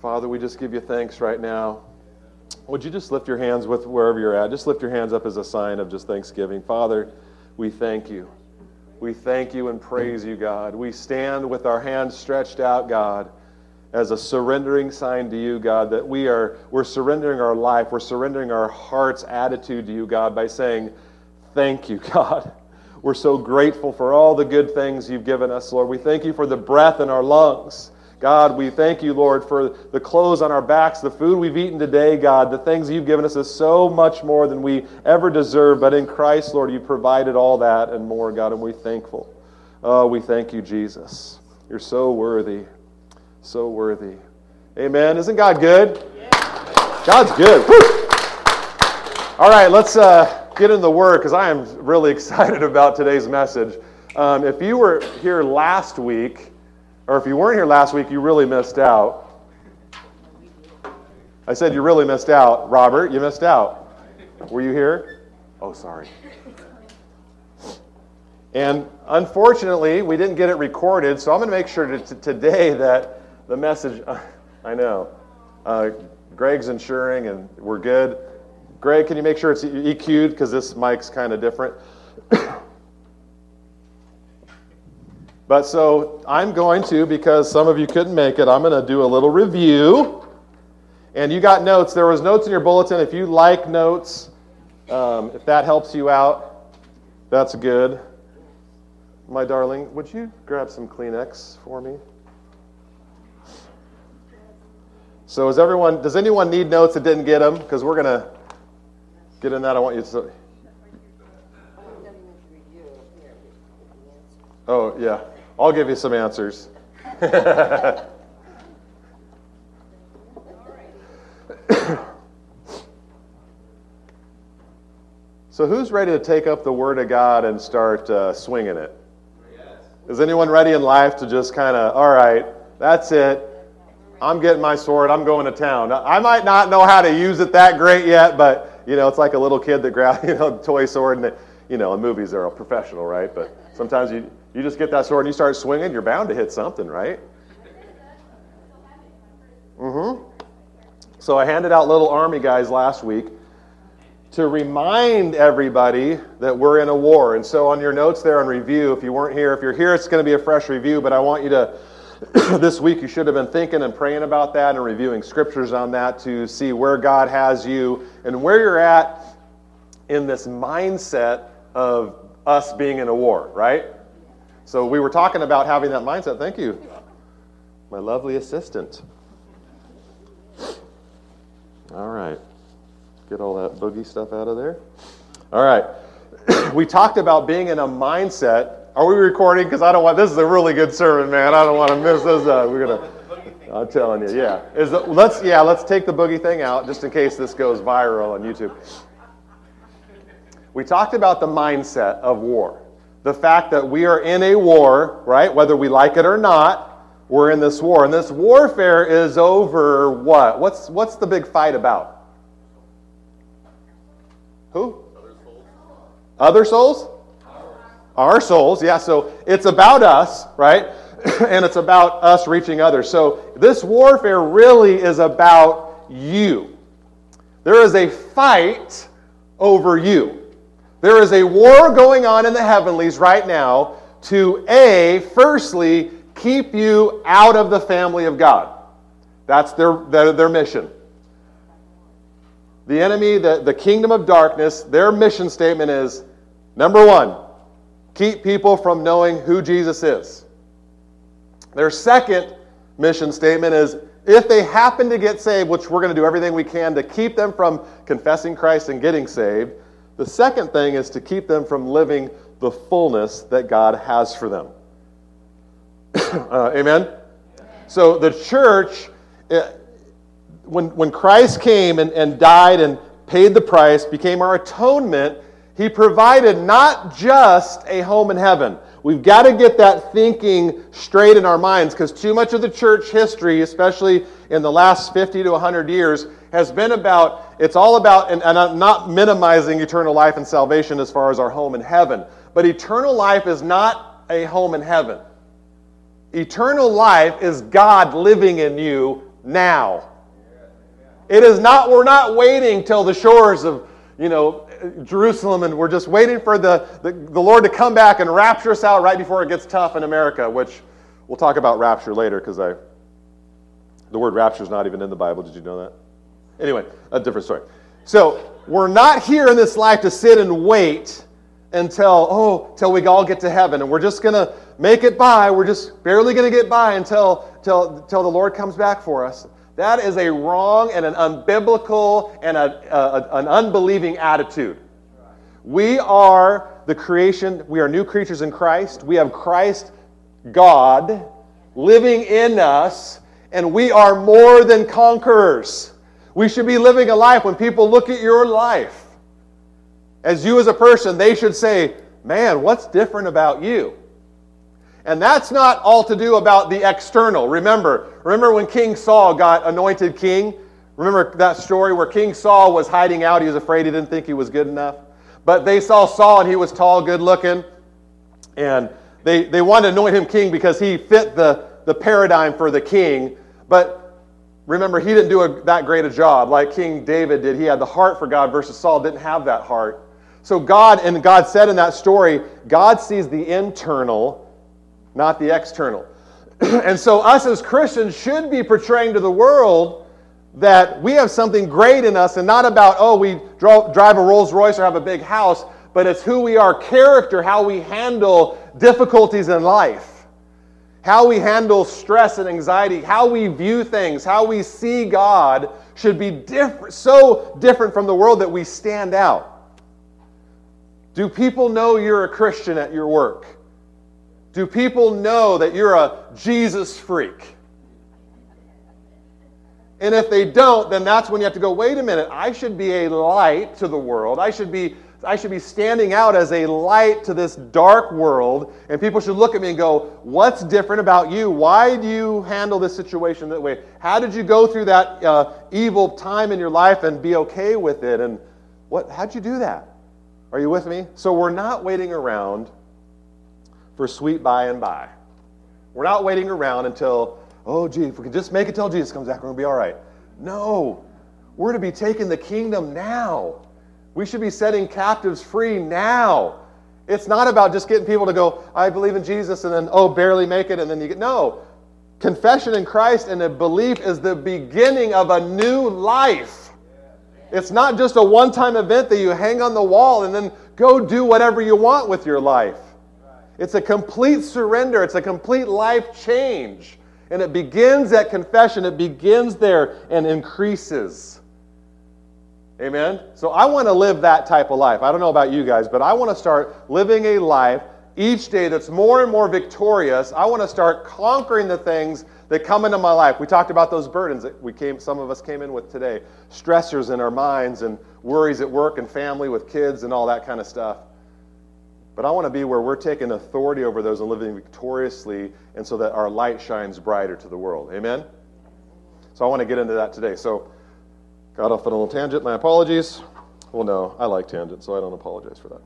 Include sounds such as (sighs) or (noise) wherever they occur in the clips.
Father, we just give you thanks right now. Would you just lift your hands with wherever you're at? Just lift your hands up as a sign of just thanksgiving. Father, we thank you. We thank you and praise you, God. We stand with our hands stretched out, God, as a surrendering sign to you, God, that we are we're surrendering our life, we're surrendering our heart's attitude to you, God, by saying, Thank you, (laughs) God. We're so grateful for all the good things you've given us, Lord. We thank you for the breath in our lungs. God, we thank you, Lord, for the clothes on our backs, the food we've eaten today, God. The things you've given us is so much more than we ever deserve. But in Christ, Lord, you provided all that and more, God, and we're thankful. Oh, we thank you, Jesus. You're so worthy. So worthy. Amen. Isn't God good? God's good. Woo! All right, let's uh, get into the word because I am really (laughs) excited about today's message. Um, if you were here last week, or if you weren't here last week, you really missed out. I said you really missed out. Robert, you missed out. Were you here? Oh, sorry. And unfortunately, we didn't get it recorded, so I'm going to make sure to, today that the message, (laughs) I know, uh, Greg's insuring and we're good. Greg, can you make sure it's EQ'd because this mic's kind of different? (coughs) But so I'm going to, because some of you couldn't make it, I'm going to do a little review. And you got notes. There was notes in your bulletin. If you like notes, um, if that helps you out, that's good. My darling, would you grab some Kleenex for me? So is everyone, does anyone need notes that didn't get them? Because we're going to get in that. I want you to. Oh, yeah. I'll give you some answers. (laughs) so, who's ready to take up the Word of God and start uh, swinging it? Is anyone ready in life to just kind of, all right, that's it. I'm getting my sword. I'm going to town. I might not know how to use it that great yet, but you know, it's like a little kid that grabs (laughs) you know a toy sword, and you know, in movies they're a professional, right? But sometimes you you just get that sword and you start swinging, you're bound to hit something, right? Mm-hmm. So I handed out little army guys last week to remind everybody that we're in a war. And so on your notes there on review, if you weren't here, if you're here, it's going to be a fresh review, but I want you to (coughs) this week you should have been thinking and praying about that and reviewing scriptures on that to see where God has you and where you're at in this mindset of us being in a war, right? So we were talking about having that mindset. Thank you, my lovely assistant. All right. Get all that boogie stuff out of there. All right. (clears throat) we talked about being in a mindset. Are we recording? Because I don't want. This is a really good sermon, man. I don't want to miss this. Uh, we're gonna. I'm telling you, yeah. Is the, let's yeah. Let's take the boogie thing out just in case this goes viral on YouTube. We talked about the mindset of war the fact that we are in a war, right? Whether we like it or not, we're in this war. And this warfare is over what? What's, what's the big fight about? Who? Other souls. Other souls? Our souls, yeah. So it's about us, right? (clears throat) and it's about us reaching others. So this warfare really is about you. There is a fight over you. There is a war going on in the heavenlies right now to A, firstly, keep you out of the family of God. That's their, their, their mission. The enemy, the, the kingdom of darkness, their mission statement is number one, keep people from knowing who Jesus is. Their second mission statement is if they happen to get saved, which we're going to do everything we can to keep them from confessing Christ and getting saved, the second thing is to keep them from living the fullness that God has for them. (coughs) uh, amen? So the church, uh, when, when Christ came and, and died and paid the price, became our atonement, he provided not just a home in heaven. We've got to get that thinking straight in our minds because too much of the church history, especially in the last 50 to 100 years, has been about, it's all about, and, and I'm not minimizing eternal life and salvation as far as our home in heaven, but eternal life is not a home in heaven. Eternal life is God living in you now. It is not, we're not waiting till the shores of, you know, Jerusalem and we're just waiting for the, the, the Lord to come back and rapture us out right before it gets tough in America, which we'll talk about rapture later because I, the word rapture is not even in the Bible. Did you know that? Anyway, a different story. So we're not here in this life to sit and wait until, oh, till we all get to heaven. And we're just to make it by. We're just barely to get by until, till, till the Lord comes back for us. That is a wrong and an unbiblical and a, a, an unbelieving attitude. We are the creation, we are new creatures in Christ. We have Christ, God, living in us, and we are more than conquerors. We should be living a life when people look at your life as you as a person, they should say, Man, what's different about you? And that's not all to do about the external. Remember, remember when King Saul got anointed king? Remember that story where King Saul was hiding out? He was afraid he didn't think he was good enough. But they saw Saul and he was tall, good looking. And they, they wanted to anoint him king because he fit the, the paradigm for the king. But remember, he didn't do a, that great a job like King David did. He had the heart for God versus Saul didn't have that heart. So God, and God said in that story, God sees the internal not the external. (clears throat) and so, us as Christians should be portraying to the world that we have something great in us and not about, oh, we drive a Rolls Royce or have a big house, but it's who we are, character, how we handle difficulties in life, how we handle stress and anxiety, how we view things, how we see God should be different, so different from the world that we stand out. Do people know you're a Christian at your work? Do people know that you're a Jesus freak? And if they don't, then that's when you have to go, wait a minute, I should be a light to the world. I should be I should be standing out as a light to this dark world, and people should look at me and go, What's different about you? Why do you handle this situation that way? How did you go through that uh, evil time in your life and be okay with it? And what, how'd you do that? Are you with me? So we're not waiting around for sweet by and by. We're not waiting around until, oh, gee, if we can just make it till Jesus comes back, we're going to be all right. No, we're to be taking the kingdom now. We should be setting captives free now. It's not about just getting people to go, I believe in Jesus, and then, oh, barely make it, and then you get, no. Confession in Christ and a belief is the beginning of a new life. It's not just a one time event that you hang on the wall and then go do whatever you want with your life. It's a complete surrender, it's a complete life change. And it begins at confession, it begins there and increases. Amen? So I want to live that type of life. I don't know about you guys, but I want to start living a life each day that's more and more victorious. I want to start conquering the things that come into my life. We talked about those burdens that we came some of us came in with today. Stressors in our minds and worries at work and family with kids and all that kind of stuff. But I want to be where we're taking authority over those and living victoriously, and so that our light shines brighter to the world. Amen? So I want to get into that today. So, got off on a little tangent. My apologies. Well, no, I like tangents, so I don't apologize for that.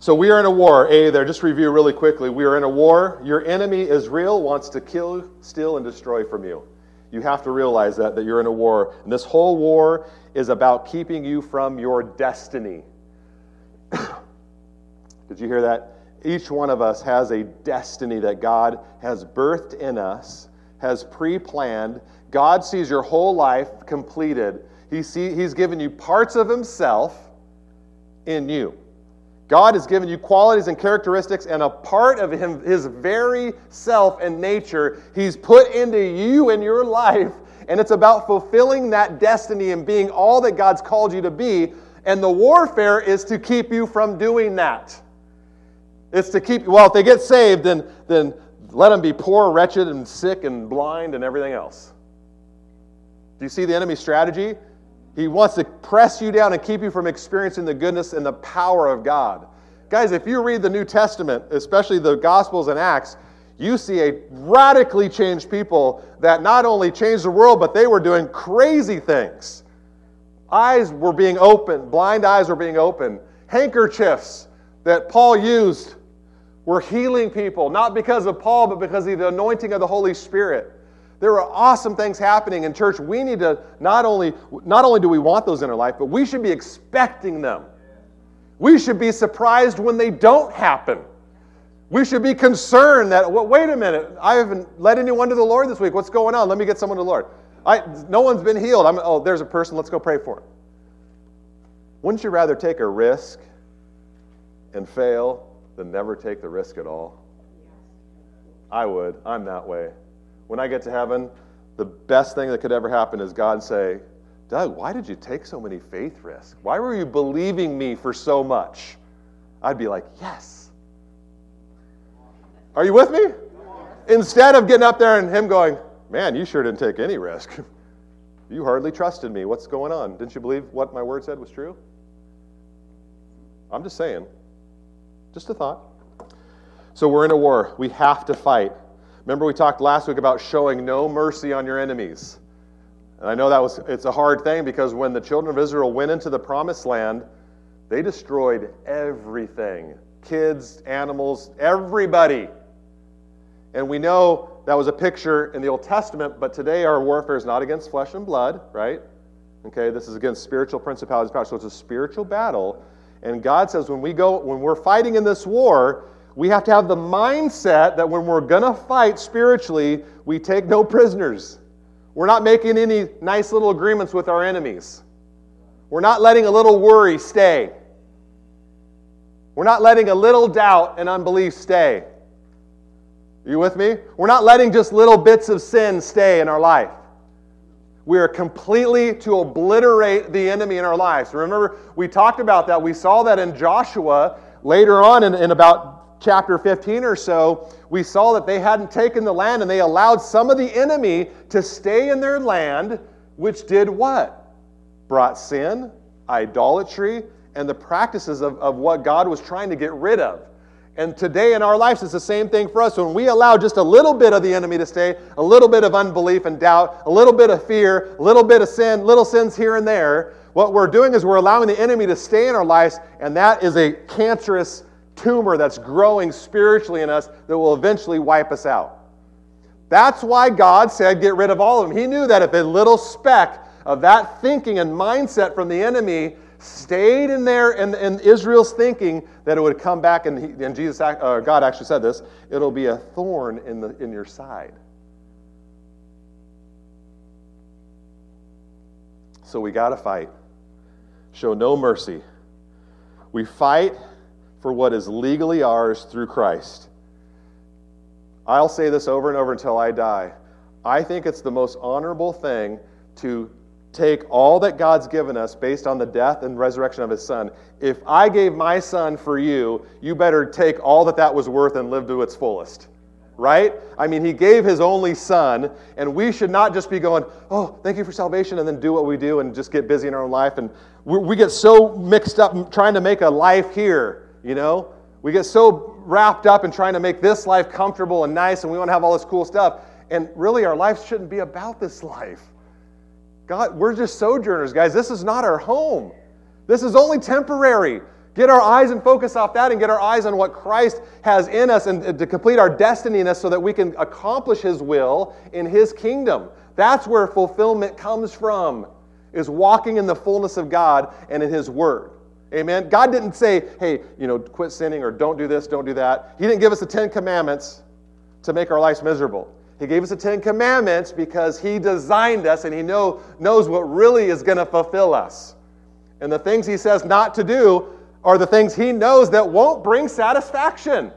So, we are in a war. A, there, just review really quickly. We are in a war. Your enemy, Israel, wants to kill, steal, and destroy from you. You have to realize that, that you're in a war. And this whole war is about keeping you from your destiny. (coughs) Did you hear that? Each one of us has a destiny that God has birthed in us, has pre planned. God sees your whole life completed. He see, he's given you parts of Himself in you. God has given you qualities and characteristics, and a part of him, His very self and nature, He's put into you in your life. And it's about fulfilling that destiny and being all that God's called you to be. And the warfare is to keep you from doing that. It's to keep, well, if they get saved, then, then let them be poor, wretched, and sick, and blind, and everything else. Do you see the enemy's strategy? He wants to press you down and keep you from experiencing the goodness and the power of God. Guys, if you read the New Testament, especially the Gospels and Acts, you see a radically changed people that not only changed the world, but they were doing crazy things. Eyes were being opened, blind eyes were being opened, handkerchiefs that Paul used we're healing people, not because of Paul, but because of the anointing of the Holy Spirit. There are awesome things happening in church. We need to not only not only do we want those in our life, but we should be expecting them. We should be surprised when they don't happen. We should be concerned that well, wait a minute, I haven't led anyone to the Lord this week. What's going on? Let me get someone to the Lord. I, no one's been healed. I'm, oh, there's a person. Let's go pray for him. Wouldn't you rather take a risk and fail than never take the risk at all? I would. I'm that way. When I get to heaven, the best thing that could ever happen is God say, Doug, why did you take so many faith risks? Why were you believing me for so much? I'd be like, yes. Are you with me? Instead of getting up there and him going, man, you sure didn't take any risk. (laughs) you hardly trusted me. What's going on? Didn't you believe what my word said was true? I'm just saying. Just a thought. So we're in a war. We have to fight. Remember, we talked last week about showing no mercy on your enemies. And I know that was it's a hard thing because when the children of Israel went into the promised land, they destroyed everything. Kids, animals, everybody. And we know that was a picture in the Old Testament, but today our warfare is not against flesh and blood, right? Okay, this is against spiritual principalities powers. So it's a spiritual battle. And God says when we go, when we're fighting in this war, we have to have the mindset that when we're gonna fight spiritually, we take no prisoners. We're not making any nice little agreements with our enemies. We're not letting a little worry stay. We're not letting a little doubt and unbelief stay. Are you with me? We're not letting just little bits of sin stay in our life. We are completely to obliterate the enemy in our lives. Remember, we talked about that. We saw that in Joshua later on in, in about chapter 15 or so. We saw that they hadn't taken the land and they allowed some of the enemy to stay in their land, which did what? Brought sin, idolatry, and the practices of, of what God was trying to get rid of. And today in our lives, it's the same thing for us. When we allow just a little bit of the enemy to stay, a little bit of unbelief and doubt, a little bit of fear, a little bit of sin, little sins here and there, what we're doing is we're allowing the enemy to stay in our lives, and that is a cancerous tumor that's growing spiritually in us that will eventually wipe us out. That's why God said, get rid of all of them. He knew that if a little speck of that thinking and mindset from the enemy stayed in there and, in Israel's thinking that it would come back, and, he, and Jesus, uh, God actually said this, it'll be a thorn in, the, in your side. So we got to fight. Show no mercy. We fight for what is legally ours through Christ. I'll say this over and over until I die. I think it's the most honorable thing to take all that God's given us based on the death and resurrection of his son. If I gave my son for you, you better take all that that was worth and live to its fullest. Right? I mean, he gave his only son, and we should not just be going, oh, thank you for salvation, and then do what we do and just get busy in our own life. And we get so mixed up trying to make a life here, you know? We get so wrapped up in trying to make this life comfortable and nice, and we want to have all this cool stuff. And really, our life shouldn't be about this life. God, we're just sojourners, guys. This is not our home. This is only temporary. Get our eyes and focus off that and get our eyes on what Christ has in us and to complete our destiny in us so that we can accomplish His will in His kingdom. That's where fulfillment comes from, is walking in the fullness of God and in His Word. Amen. God didn't say, hey, you know, quit sinning or don't do this, don't do that. He didn't give us the Ten Commandments to make our lives miserable. He gave us the Ten Commandments because He designed us and He know, knows what really is going to fulfill us. And the things He says not to do are the things He knows that won't bring satisfaction.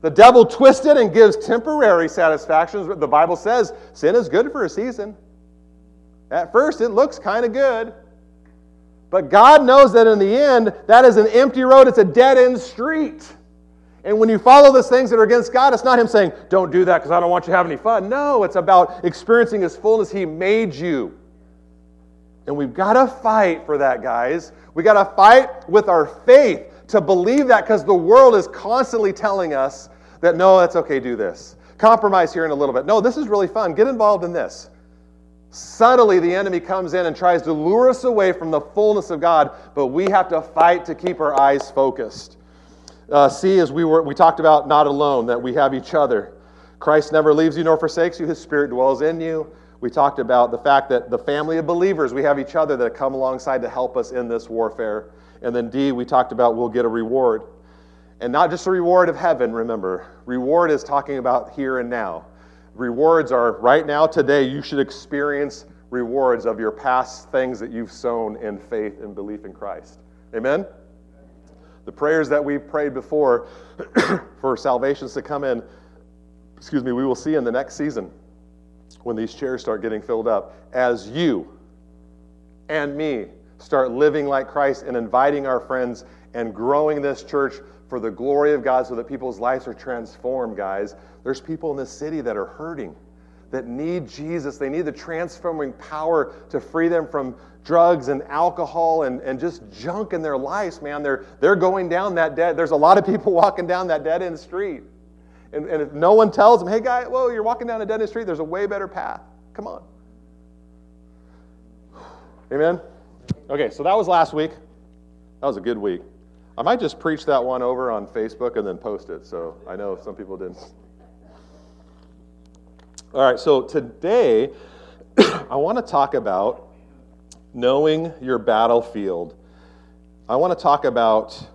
The devil twisted and gives temporary satisfactions. The Bible says sin is good for a season. At first, it looks kind of good. But God knows that in the end, that is an empty road, it's a dead end street. And when you follow those things that are against God, it's not Him saying, don't do that because I don't want you to have any fun. No, it's about experiencing His fullness. He made you. And we've got to fight for that, guys. We've got to fight with our faith to believe that because the world is constantly telling us that, no, that's okay, do this. Compromise here in a little bit. No, this is really fun. Get involved in this. Subtly, the enemy comes in and tries to lure us away from the fullness of God, but we have to fight to keep our eyes focused. Uh, C, as we, were, we talked about not alone, that we have each other. Christ never leaves you nor forsakes you, His Spirit dwells in you. We talked about the fact that the family of believers, we have each other that come alongside to help us in this warfare. And then D, we talked about we'll get a reward. And not just a reward of heaven, remember. Reward is talking about here and now. Rewards are right now, today, you should experience rewards of your past things that you've sown in faith and belief in Christ. Amen? The prayers that we've prayed before (clears throat) for salvations to come in, excuse me, we will see in the next season when these chairs start getting filled up as you and me start living like Christ and inviting our friends and growing this church for the glory of God so that people's lives are transformed, guys. There's people in this city that are hurting, that need Jesus. They need the transforming power to free them from drugs and alcohol and, and just junk in their lives, man. They're, they're going down that dead. There's a lot of people (laughs) walking down that dead end street. And, and if no one tells them, hey, guy, whoa, you're walking down a dead end street, there's a way better path. Come on. Amen? Okay, so that was last week. That was a good week. I might just preach that one over on Facebook and then post it, so I know some people didn't. All right, so today (clears throat) I want to talk about knowing your battlefield. I want to talk about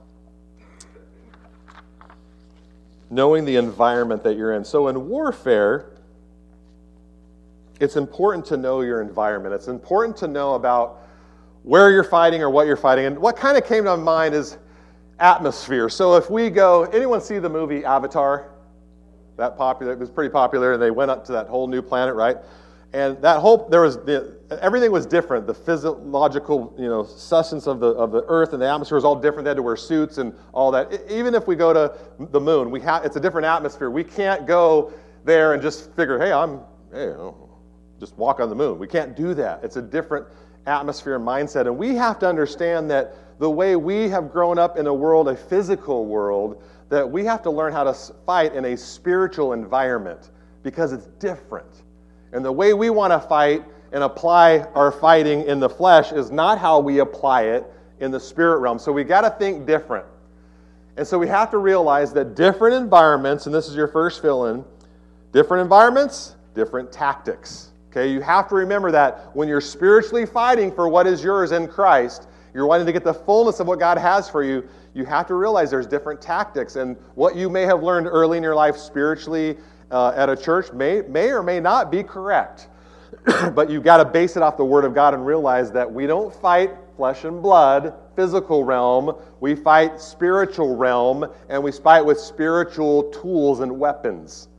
knowing the environment that you're in. So, in warfare, it's important to know your environment. It's important to know about where you're fighting or what you're fighting. And what kind of came to mind is atmosphere. So, if we go, anyone see the movie Avatar? That popular, it was pretty popular, and they went up to that whole new planet, right? And that whole, there was, the, everything was different. The physiological, you know, substance of the, of the earth and the atmosphere was all different. They had to wear suits and all that. Even if we go to the moon, we have, it's a different atmosphere. We can't go there and just figure, hey, I'm, hey, just walk on the moon. We can't do that. It's a different atmosphere and mindset. And we have to understand that the way we have grown up in a world, a physical world, that we have to learn how to fight in a spiritual environment because it's different. And the way we want to fight and apply our fighting in the flesh is not how we apply it in the spirit realm. So we got to think different. And so we have to realize that different environments, and this is your first fill in, different environments, different tactics. Okay, you have to remember that when you're spiritually fighting for what is yours in Christ, you're wanting to get the fullness of what God has for you, you have to realize there's different tactics. And what you may have learned early in your life spiritually uh, at a church may, may or may not be correct. (clears throat) but you've got to base it off the Word of God and realize that we don't fight flesh and blood, physical realm. We fight spiritual realm, and we fight with spiritual tools and weapons.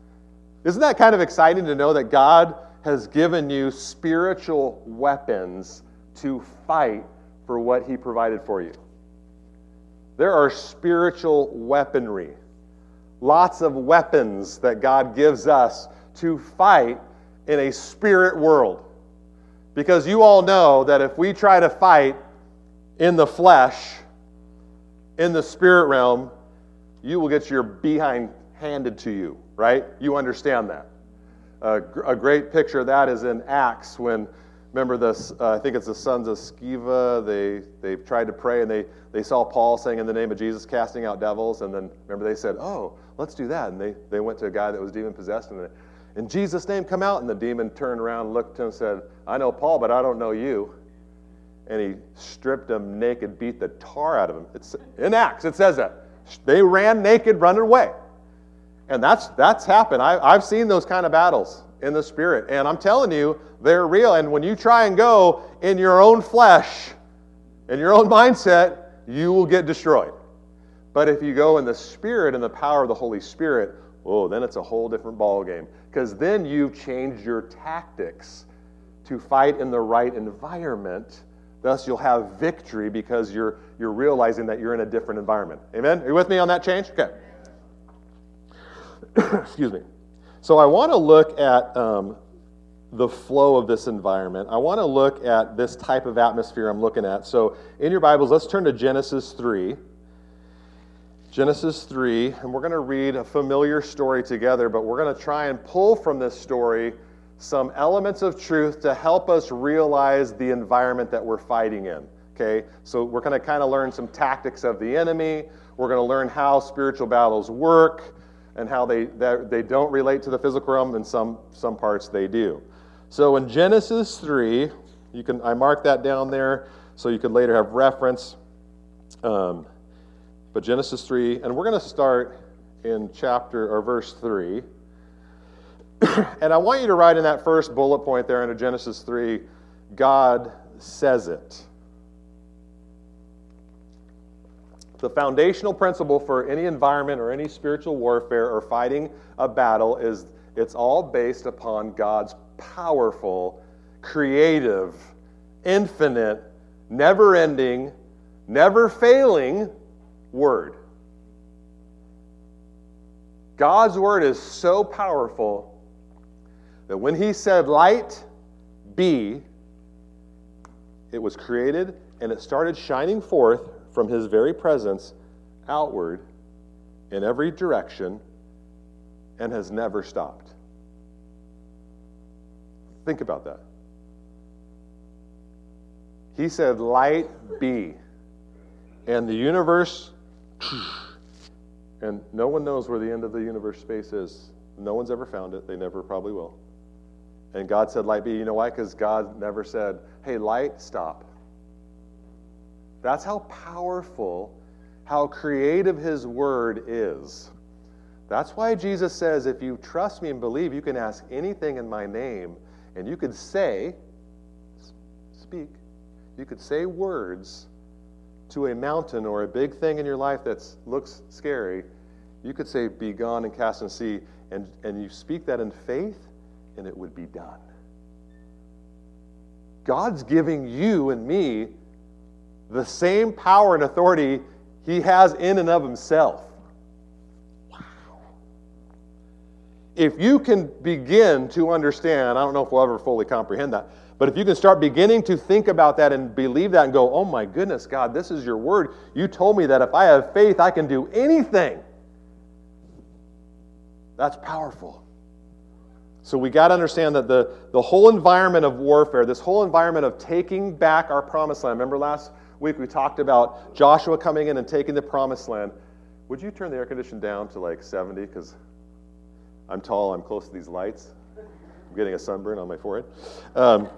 Isn't that kind of exciting to know that God has given you spiritual weapons to fight for what He provided for you? There are spiritual weaponry lots of weapons that God gives us to fight in a spirit world. Because you all know that if we try to fight in the flesh, in the spirit realm, you will get your behind handed to you, right? You understand that. Uh, a great picture of that is in Acts when remember this uh, i think it's the sons of sceva they they tried to pray and they they saw paul saying in the name of jesus casting out devils. And then remember they said oh let's do that. And they they went to a guy that was demon possessed and they, in jesus name come out. And the demon turned around looked to him said i know paul but i don't know you. And he stripped him naked beat the tar out of him. It's in acts it says that. They ran naked running away. And that's that's happened. I, i've seen those kind of battles in the spirit. And I'm telling you, they're real. And when you try and go in your own flesh, in your own mindset, you will get destroyed. But if you go in the spirit and the power of the Holy Spirit, oh, then it's a whole different ballgame. Because then you've changed your tactics to fight in the right environment. Thus, you'll have victory because you're, you're realizing that you're in a different environment. Amen? Are you with me on that change? Okay. (coughs) Excuse me. So I want to look at um, the flow of this environment. I want to look at this type of atmosphere I'm looking at. So in your Bibles, let's turn to Genesis 3. Genesis 3, and we're going to read a familiar story together, but we're going to try and pull from this story some elements of truth to help us realize the environment that we're fighting in. Okay? So we're going to kind of learn some tactics of the enemy. We're going to learn how spiritual battles work and how they, they don't relate to the physical realm, and some, some parts they do. So in Genesis 3, you can, I marked that down there so you could later have reference. Um, but Genesis 3, and we're going to start in chapter or verse 3. (coughs) and I want you to write in that first bullet point there in Genesis 3 God says it. The foundational principle for any environment or any spiritual warfare or fighting a battle is it's all based upon God's powerful, creative, infinite, never ending, never failing word. God's word is so powerful that when He said, Light, be, it was created and it started shining forth from His very presence outward in every direction and has never stopped. Think about that. He said, Light be. And the universe, and no one knows where the end of the universe space is. No one's ever found it. They never probably will. And God said, Light be. You know why? Because God never said, Hey, light, stop. That's how powerful, how creative His Word is. That's why Jesus says, If you trust me and believe, you can ask anything in my name, and you could say, speak, you could say words to a mountain or a big thing in your life that looks scary, you could say, Be gone and cast and sea, and, and you speak that in faith, and it would be done. God's giving you and me the same power and authority He has in and of Himself. Wow. If you can begin to understand, I don't know if we'll ever fully comprehend that, but if you can start beginning to think about that and believe that and go, oh my goodness, God, this is your word. You told me that if I have faith, I can do anything. That's powerful. So we got to understand that the, the whole environment of warfare, this whole environment of taking back our promised land. Remember last week we talked about Joshua coming in and taking the promised land. Would you turn the air condition down to like 70? Because I'm tall, I'm close to these lights. I'm getting a sunburn on my forehead. Um,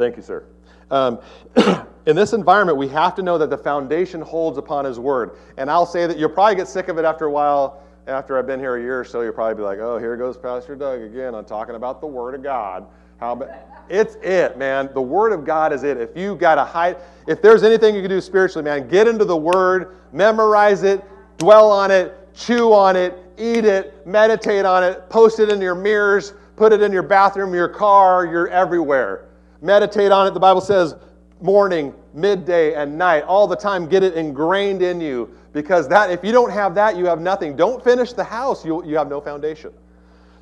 Thank you, sir. Um, (clears throat) in this environment, we have to know that the foundation holds upon His Word. And I'll say that you'll probably get sick of it after a while. After I've been here a year or so, you'll probably be like, oh, here goes Pastor Doug again on talking about the Word of God. How about, it's it, man. The Word of God is it. If you got to hide, if there's anything you can do spiritually, man, get into the Word, memorize it, dwell on it, chew on it, eat it, meditate on it, post it in your mirrors, put it in your bathroom, your car, you're everywhere. Meditate on it. The Bible says morning, midday, and night. All the time, get it ingrained in you because that if you don't have that, you have nothing. Don't finish the house, you, you have no foundation.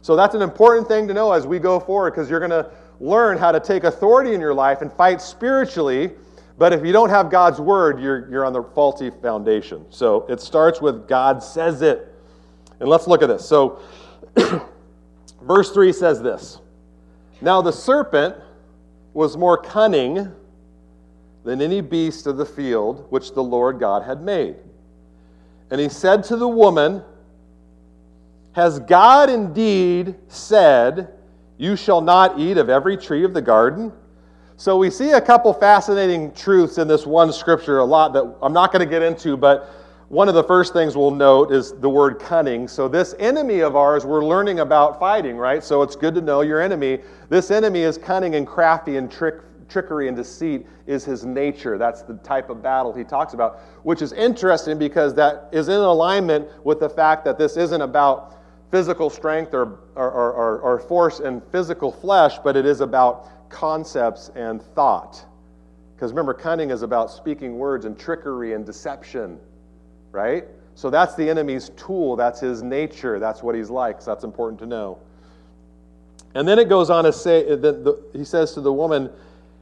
So that's an important thing to know as we go forward because you're going to learn how to take authority in your life and fight spiritually. But if you don't have God's word, you're, you're on the faulty foundation. So it starts with God says it. And let's look at this. So, (clears throat) verse 3 says this Now the serpent was more cunning than any beast of the field which the Lord God had made. And he said to the woman, Has God indeed said, You shall not eat of every tree of the garden? So we see a couple fascinating truths in this one scripture, a lot that I'm not going to get into, but one of the first things we'll note is the word cunning. So, this enemy of ours, we're learning about fighting, right? So, it's good to know your enemy. This enemy is cunning and crafty and trick, trickery and deceit is his nature. That's the type of battle he talks about, which is interesting because that is in alignment with the fact that this isn't about physical strength or, or, or, or force and physical flesh, but it is about concepts and thought. Because remember, cunning is about speaking words and trickery and deception right? So that's the enemy's tool. That's his nature. That's what he's like. So that's important to know. And then it goes on to say, uh, that he says to the woman,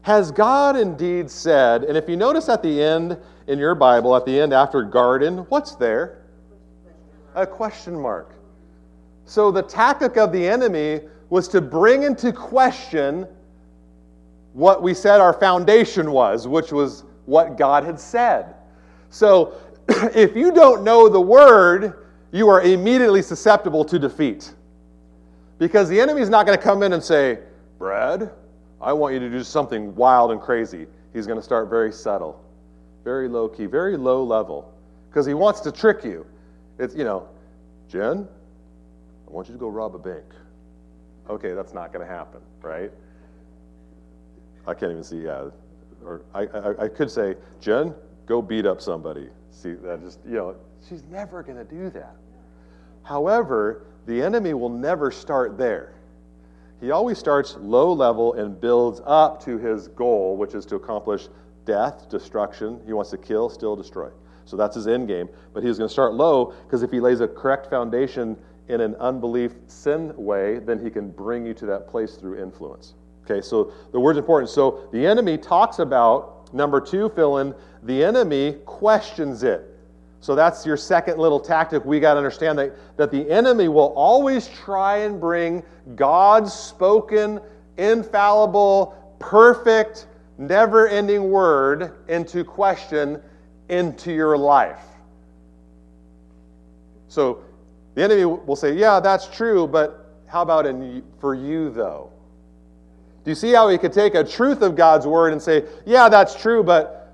Has God indeed said, and if you notice at the end in your Bible, at the end after garden, what's there? A question mark. So the tactic of the enemy was to bring into question what we said our foundation was, which was what God had said. So (clears throat) if you don't know the word, you are immediately susceptible to defeat. Because the enemy's not going to come in and say, Brad, I want you to do something wild and crazy. He's going to start very subtle, very low key, very low level, because he wants to trick you. It's, you know, Jen, want you to go rob a bank. Okay, that's not going to happen, right? I can't even see, yeah. Or I, I, I could say, Jen, go beat up somebody. See, that just, you know, she's never going to do that. However, the enemy will never start there. He always starts low level and builds up to his goal, which is to accomplish death, destruction. He wants to kill, steal, destroy. So that's his end game. But he's going to start low because if he lays a correct foundation in an unbelief sin way, then he can bring you to that place through influence. Okay, so the word's important. So the enemy talks about, number two, fill in, the enemy questions it. So that's your second little tactic. We got to understand that, that the enemy will always try and bring God's spoken, infallible, perfect, never ending word into question into your life. So the enemy will say, Yeah, that's true, but how about in, for you, though? Do you see how he could take a truth of God's word and say, Yeah, that's true, but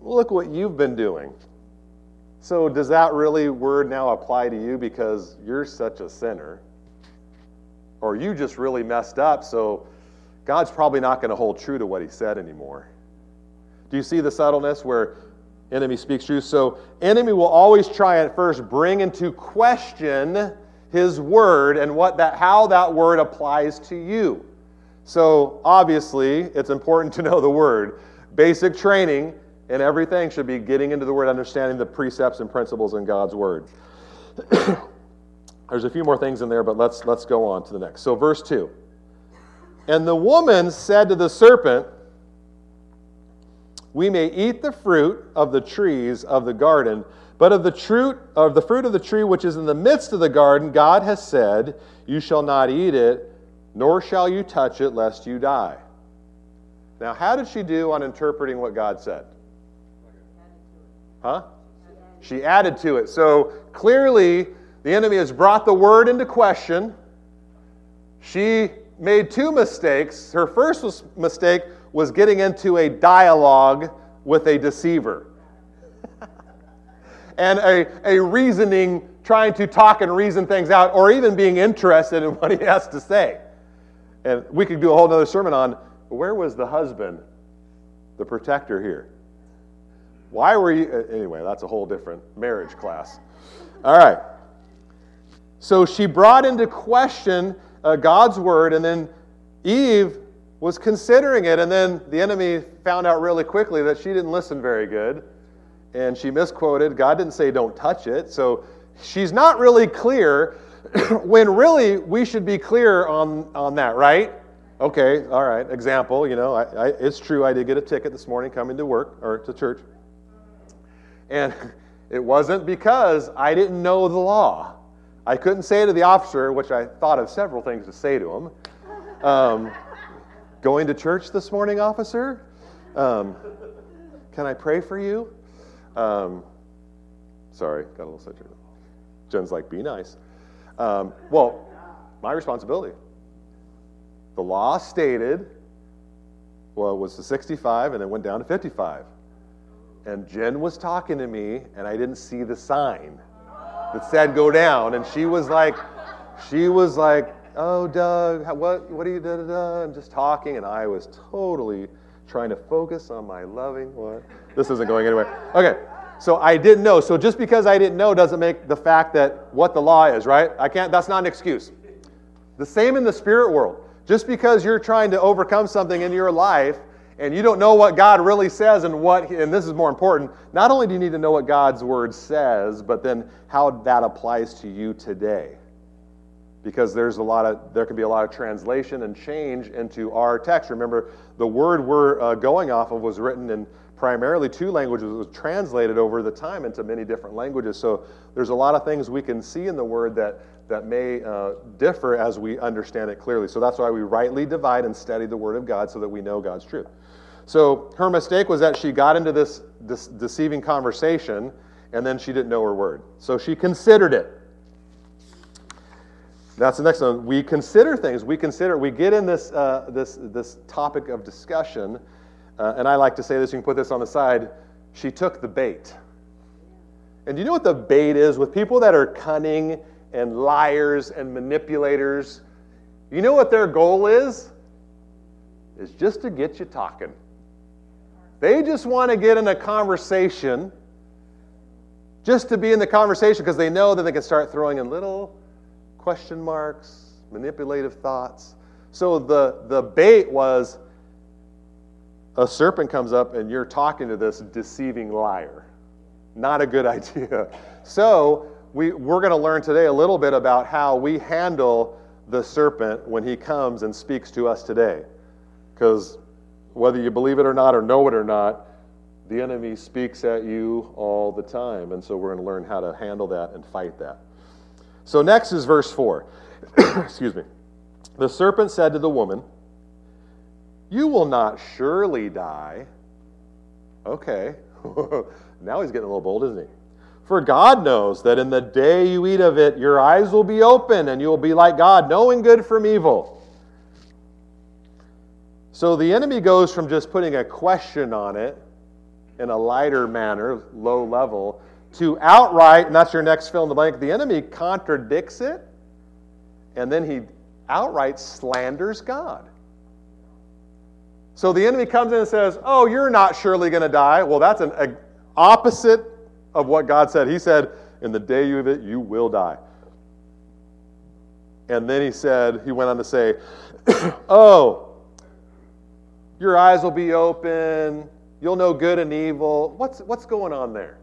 look what you've been doing? So, does that really word now apply to you because you're such a sinner? Or you just really messed up, so God's probably not going to hold true to what he said anymore? Do you see the subtleness where enemy speaks truth. So, enemy will always try at first bring into question his word and what that how that word applies to you. So, obviously, it's important to know the word. Basic training and everything should be getting into the word, understanding the precepts and principles in God's word. (clears throat) There's a few more things in there, but let's let's go on to the next. So, verse 2. And the woman said to the serpent, we may eat the fruit of the trees of the garden, but of the fruit of the fruit of the tree which is in the midst of the garden, God has said, You shall not eat it, nor shall you touch it, lest you die. Now, how did she do on interpreting what God said? Huh? She added to it. So clearly, the enemy has brought the word into question. She made two mistakes. Her first mistake was getting into a dialogue with a deceiver (laughs) and a, a reasoning, trying to talk and reason things out, or even being interested in (laughs) what he has to say. And we could do a whole other sermon on where was the husband, the protector here? Why were you? Anyway, that's a whole different marriage class. All right. So she brought into question uh, God's word, and then Eve was considering it, and then the enemy found out really quickly that she didn't listen very good, and she misquoted. God didn't say don't touch it, so she's not really clear (clears throat) when really we should be clear on, on that, right? Okay, all right, example, you know, I, I, it's true I did get a ticket this morning coming to work or to church. And (laughs) it wasn't because I didn't know the law. I couldn't say to the officer, which I thought of several things to say to him. Um, Going to church this morning, officer? Um, can I pray for you? Um, sorry, got a little sidetracked. Jen's like, be nice. Um, well, my responsibility. The law stated, well, it was to 65 and it went down to 55. And Jen was talking to me, and I didn't see the sign that said go down. And she was like, she was like, oh, Doug, what, what are you, da, and just talking, and I was totally trying to focus on my loving what? This isn't going anywhere. Okay, so I didn't know. So just because I didn't know doesn't make the fact that what the law is, right? I can't, that's not an excuse. The same in the spirit world. Just because you're trying to overcome something in your life and you don't know what God really says and what, and this is more important, not only do you need to know what God's word says, but then how that applies to you today because there's a lot of there can be a lot of translation and change into our text. Remember, the word we're uh, going off of was written in primarily two languages. It was translated over the time into many different languages. So there's a lot of things we can see in the word that that may uh, differ as we understand it clearly. So that's why we rightly divide and study the word of God so that we know God's truth. So her mistake was that she got into this, this deceiving conversation and then she didn't know her word. So she considered it. That's the next one. We consider things. We consider. We get in this uh, this this topic of discussion, uh, and I like to say this. You can put this on the side. She took the bait. And do you know what the bait is with people that are cunning and liars and manipulators? You know what their goal is? Is just to get you talking. They just want to get in a conversation, just to be in the conversation because they know that they can start throwing in little question marks, manipulative thoughts. So the, the bait was a serpent comes up and you're talking to this deceiving liar. Not a good (laughs) idea. So we, we're going to learn today a little bit about how we handle the serpent when he comes and speaks to us today. Because whether you believe it or not, or know it or not, the enemy speaks at you all the time. And so we're going to learn how to handle that and fight that. So next is verse 4. (clears throat) Excuse me. The serpent said to the woman, You will not surely die. Okay. (laughs) now he's getting a little bold, isn't he? For God knows that in the day you eat of it, your eyes will be open and you will be like God, knowing good from evil. So the enemy goes from just putting a question on it in a lighter manner, low level, to outright, and that's your next fill in the blank, the enemy contradicts it, and then he outright slanders God. So the enemy comes in and says, Oh, you're not surely going to die. Well, that's an a, opposite of what God said. He said, In the day you eat it, you will die. And then he said, He went on to say, (clears throat) Oh, your eyes will be open, you'll know good and evil. What's, what's going on there?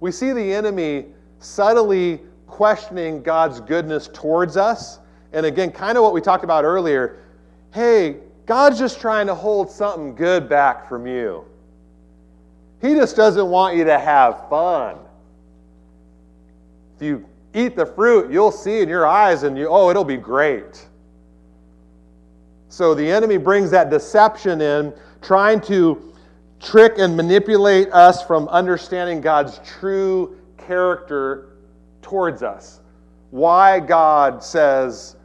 We see the enemy subtly questioning God's goodness towards us. And again, kind of what we talked about earlier hey, God's just trying to hold something good back from you. He just doesn't want you to have fun. If you eat the fruit, you'll see in your eyes and you, oh, it'll be great. So the enemy brings that deception in, trying to trick and manipulate us from understanding God's true character towards us. Why God says,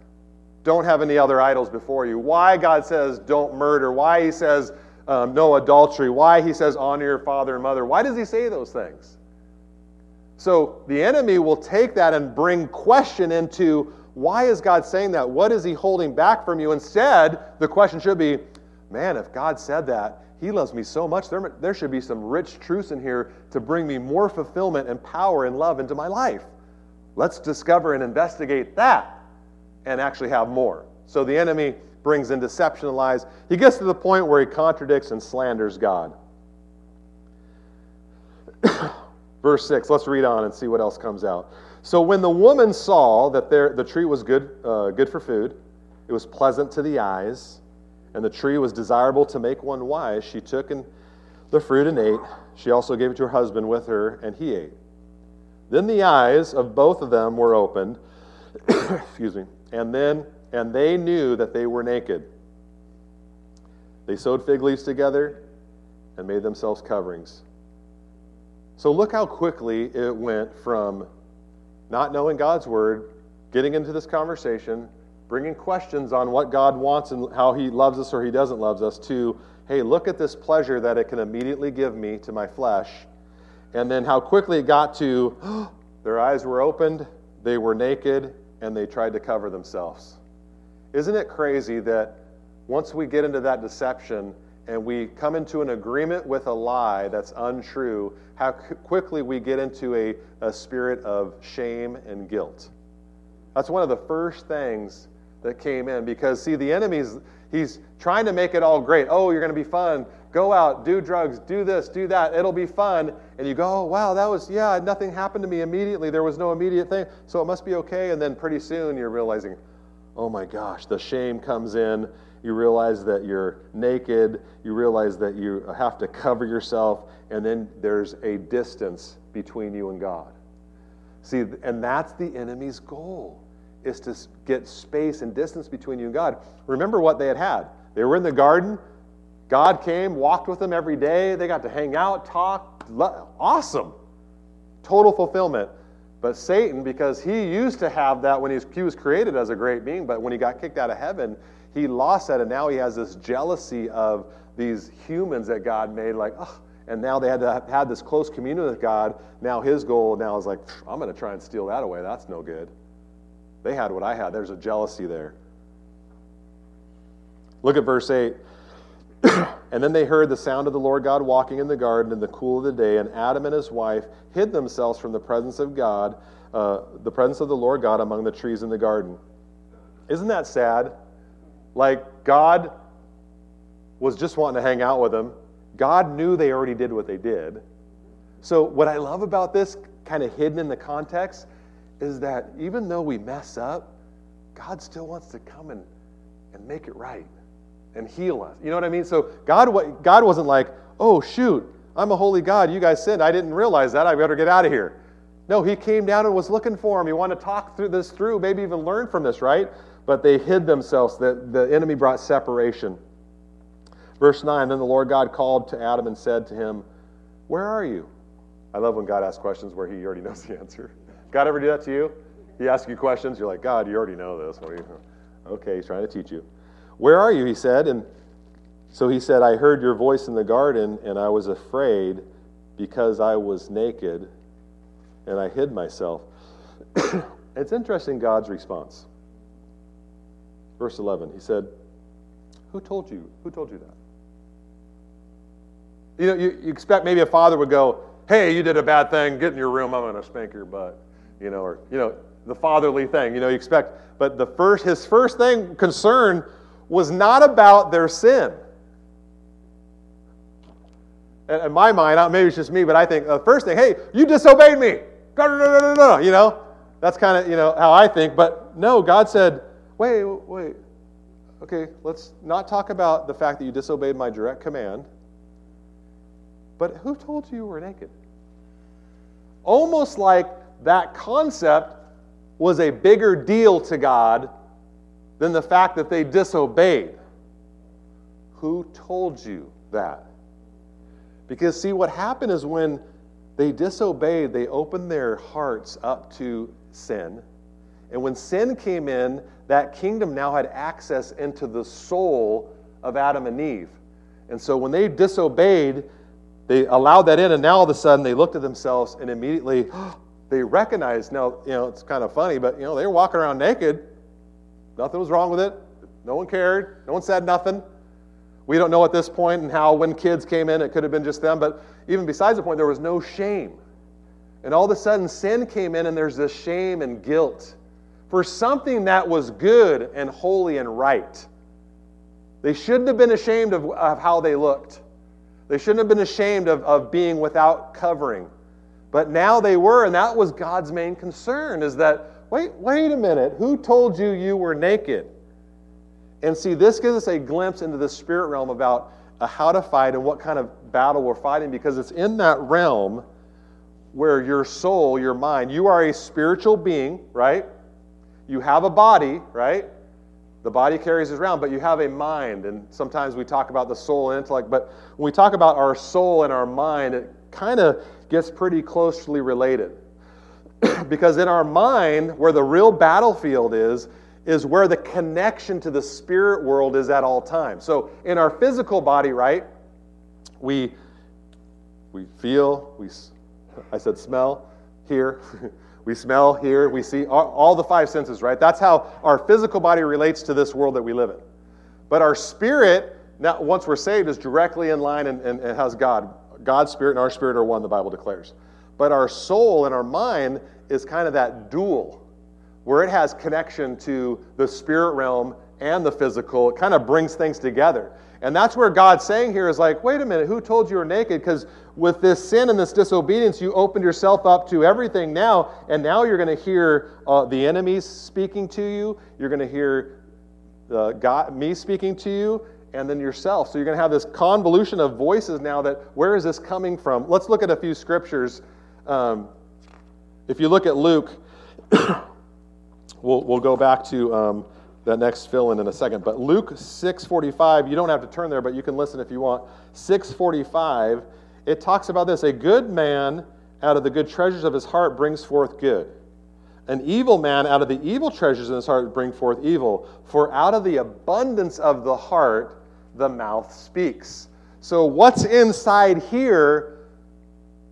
don't have any other idols before you. Why God says, don't murder. Why He says, um, no adultery. Why He says, honor your father and mother. Why does He say those things? So the enemy will take that and bring question into why is God saying that? What is He holding back from you? Instead, the question should be, man, if God said that, he loves me so much. There, there should be some rich truths in here to bring me more fulfillment and power and love into my life. Let's discover and investigate that and actually have more. So the enemy brings in deception and lies. He gets to the point where he contradicts and slanders God. (coughs) Verse 6, let's read on and see what else comes out. So when the woman saw that there, the tree was good, uh, good for food, it was pleasant to the eyes, and the tree was desirable to make one wise, she took and the fruit and ate. She also gave it to her husband with her, and he ate. Then the eyes of both of them were opened, (coughs) excuse me, and then and they knew that they were naked. They sewed fig leaves together and made themselves coverings. So look how quickly it went from not knowing God's word, getting into this conversation, bringing questions on what God wants and how He loves us or He doesn't love us, to, hey, look at this pleasure that it can immediately give me to my flesh. And then how quickly it got to, (gasps) their eyes were opened, they were naked, and they tried to cover themselves. Isn't it crazy that once we get into that deception and we come into an agreement with a lie that's untrue, how quickly we get into a, a spirit of shame and guilt? That's one of the first things that came in. Because see the enemy's he's trying to make it all great. Oh you're going to be fun. Go out do drugs do this do that. It'll be fun. And you go oh, wow that was yeah nothing happened to me immediately. There was no immediate thing. So it must be okay. And then pretty soon you're realizing oh my gosh the shame comes in. You realize that you're naked. You realize that you have to cover yourself. And then there's a distance between you and god. See and that's the enemy's goal is to get space and distance between you and God. Remember what they had had. They were in the garden. God came, walked with them every day. They got to hang out, talk. Awesome. Total fulfillment. But Satan, because he used to have that when he was, created as a great being, but when he got kicked out of heaven, he lost that, and now he has this jealousy of these humans that God made, like, and now they had to have this close communion with God. Now his goal now is like, I'm going to try and steal that away. That's no good. They had what I had. There's a jealousy there. Look at verse 8. (coughs) and then they heard the sound of the Lord God walking in the garden in the cool of the day, and Adam and his wife hid themselves from the presence of God, uh, the presence of the Lord God among the trees in the garden. Isn't that sad? Like God was just wanting to hang out with them. God knew they already did what they did. So, what I love about this, kind of hidden in the context, is that even though we mess up, God still wants to come and, and make it right and heal us. You know what I mean? So, God, God wasn't like, oh, shoot, I'm a holy God. You guys sinned. I didn't realize that. I better get out of here. No, he came down and was looking for him. He wanted to talk through this through, maybe even learn from this, right? But they hid themselves. The, the enemy brought separation. Verse 9 Then the Lord God called to Adam and said to him, Where are you? I love when God asks questions where he already knows the answer. God ever do that to you? He asks you questions, you're like, God, you already know this. (laughs) Okay, he's trying to teach you. Where are you? He said. And so he said, I heard your voice in the garden, and I was afraid because I was naked, and I hid myself. (coughs) it's interesting God's response. Verse 11, he said, Who told you? Who told you that? You know, you, you expect maybe a father would go, Hey, you did a bad thing, get in your room, I'm going to spank your butt. You know, or, you know, the fatherly thing, you know, you expect. But the first, his first thing, concern was not about their sin. And in my mind, maybe it's just me, but I think the first thing, hey, you disobeyed me. You know, that's kind of, you know, how I think. But no, God said, wait, wait. Okay, let's not talk about the fact that you disobeyed my direct command. But who told you you were naked? Almost like that concept was a bigger deal to God than the fact that they disobeyed. Who told you that? Because, see, what happened is when they disobeyed, they opened their hearts up to sin. And when sin came in, that kingdom now had access into the soul of Adam and Eve. And so when they disobeyed, they allowed that in, and now all of a sudden they looked at themselves and immediately (gasps) oh, they recognized. Now, you know, it's kind of funny, but you know, they were walking around naked. Nothing was wrong with it. No one cared. No one said nothing. We don't know at this point and how when kids came in, it could have been just them, but even besides the point, there was no shame. And all of a sudden, sin came in, and there's this shame and guilt for something that was good and holy and right. They shouldn't have been ashamed of, of how they looked. They shouldn't have been ashamed of, of being without covering. But now they were, and that was God's main concern is that Wait, wait a minute. Who told you you were naked? And see, this gives us a glimpse into the spirit realm about uh, how to fight and what kind of battle we're fighting because it's in that realm where your soul, your mind, you are a spiritual being, right? You have a body, right? The body carries us around, but you have a mind. And sometimes we talk about the soul and intellect, but when we talk about our soul and our mind, it kind of gets pretty closely related. (clears throat) because in our mind, where the real battlefield is, is where the connection to the spirit world is at all times. So in our physical body, right, we we feel, we I said smell, hear, (laughs) we smell, hear, we see all, all the five senses, right? That's how our physical body relates to this world that we live in. But our spirit, now once we're saved, is directly in line and, and, and has God. God's spirit and our spirit are one, the Bible declares. But our soul and our mind is kind of that dual, where it has connection to the spirit realm and the physical. It kind of brings things together. And that's where God's saying here is like, wait a minute, who told you you were naked? Because with this sin and this disobedience, you opened yourself up to everything now, and now you're going to hear uh, the enemies speaking to you. You're going to hear uh, God, me speaking to you, and then yourself. So you're going to have this convolution of voices now that where is this coming from? Let's look at a few scriptures um, if you look at Luke, (coughs) we'll, we'll go back to um, that next fill in in a second. But Luke 6:45, you don't have to turn there, but you can listen if you want. 6:45, it talks about this: a good man out of the good treasures of his heart brings forth good. An evil man out of the evil treasures in his heart bring forth evil. For out of the abundance of the heart, the mouth speaks. So, what's inside here,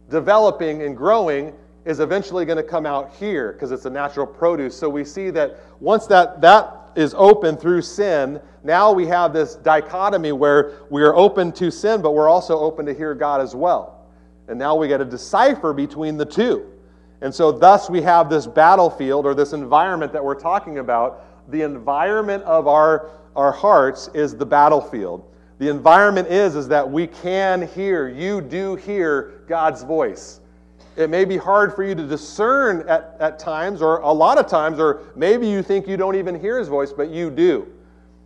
developing and growing, is eventually going to come out here because it's a natural produce. So, we see that once that, that is open through sin, now we have this dichotomy where we are open to sin, but we're also open to hear God as well. And now we got to decipher between the two. And so, thus, we have this battlefield or this environment that we're talking about. The environment of our, our hearts is the battlefield. The environment is, is that we can hear, you do hear God's voice. It may be hard for you to discern at, at times, or a lot of times, or maybe you think you don't even hear his voice, but you do.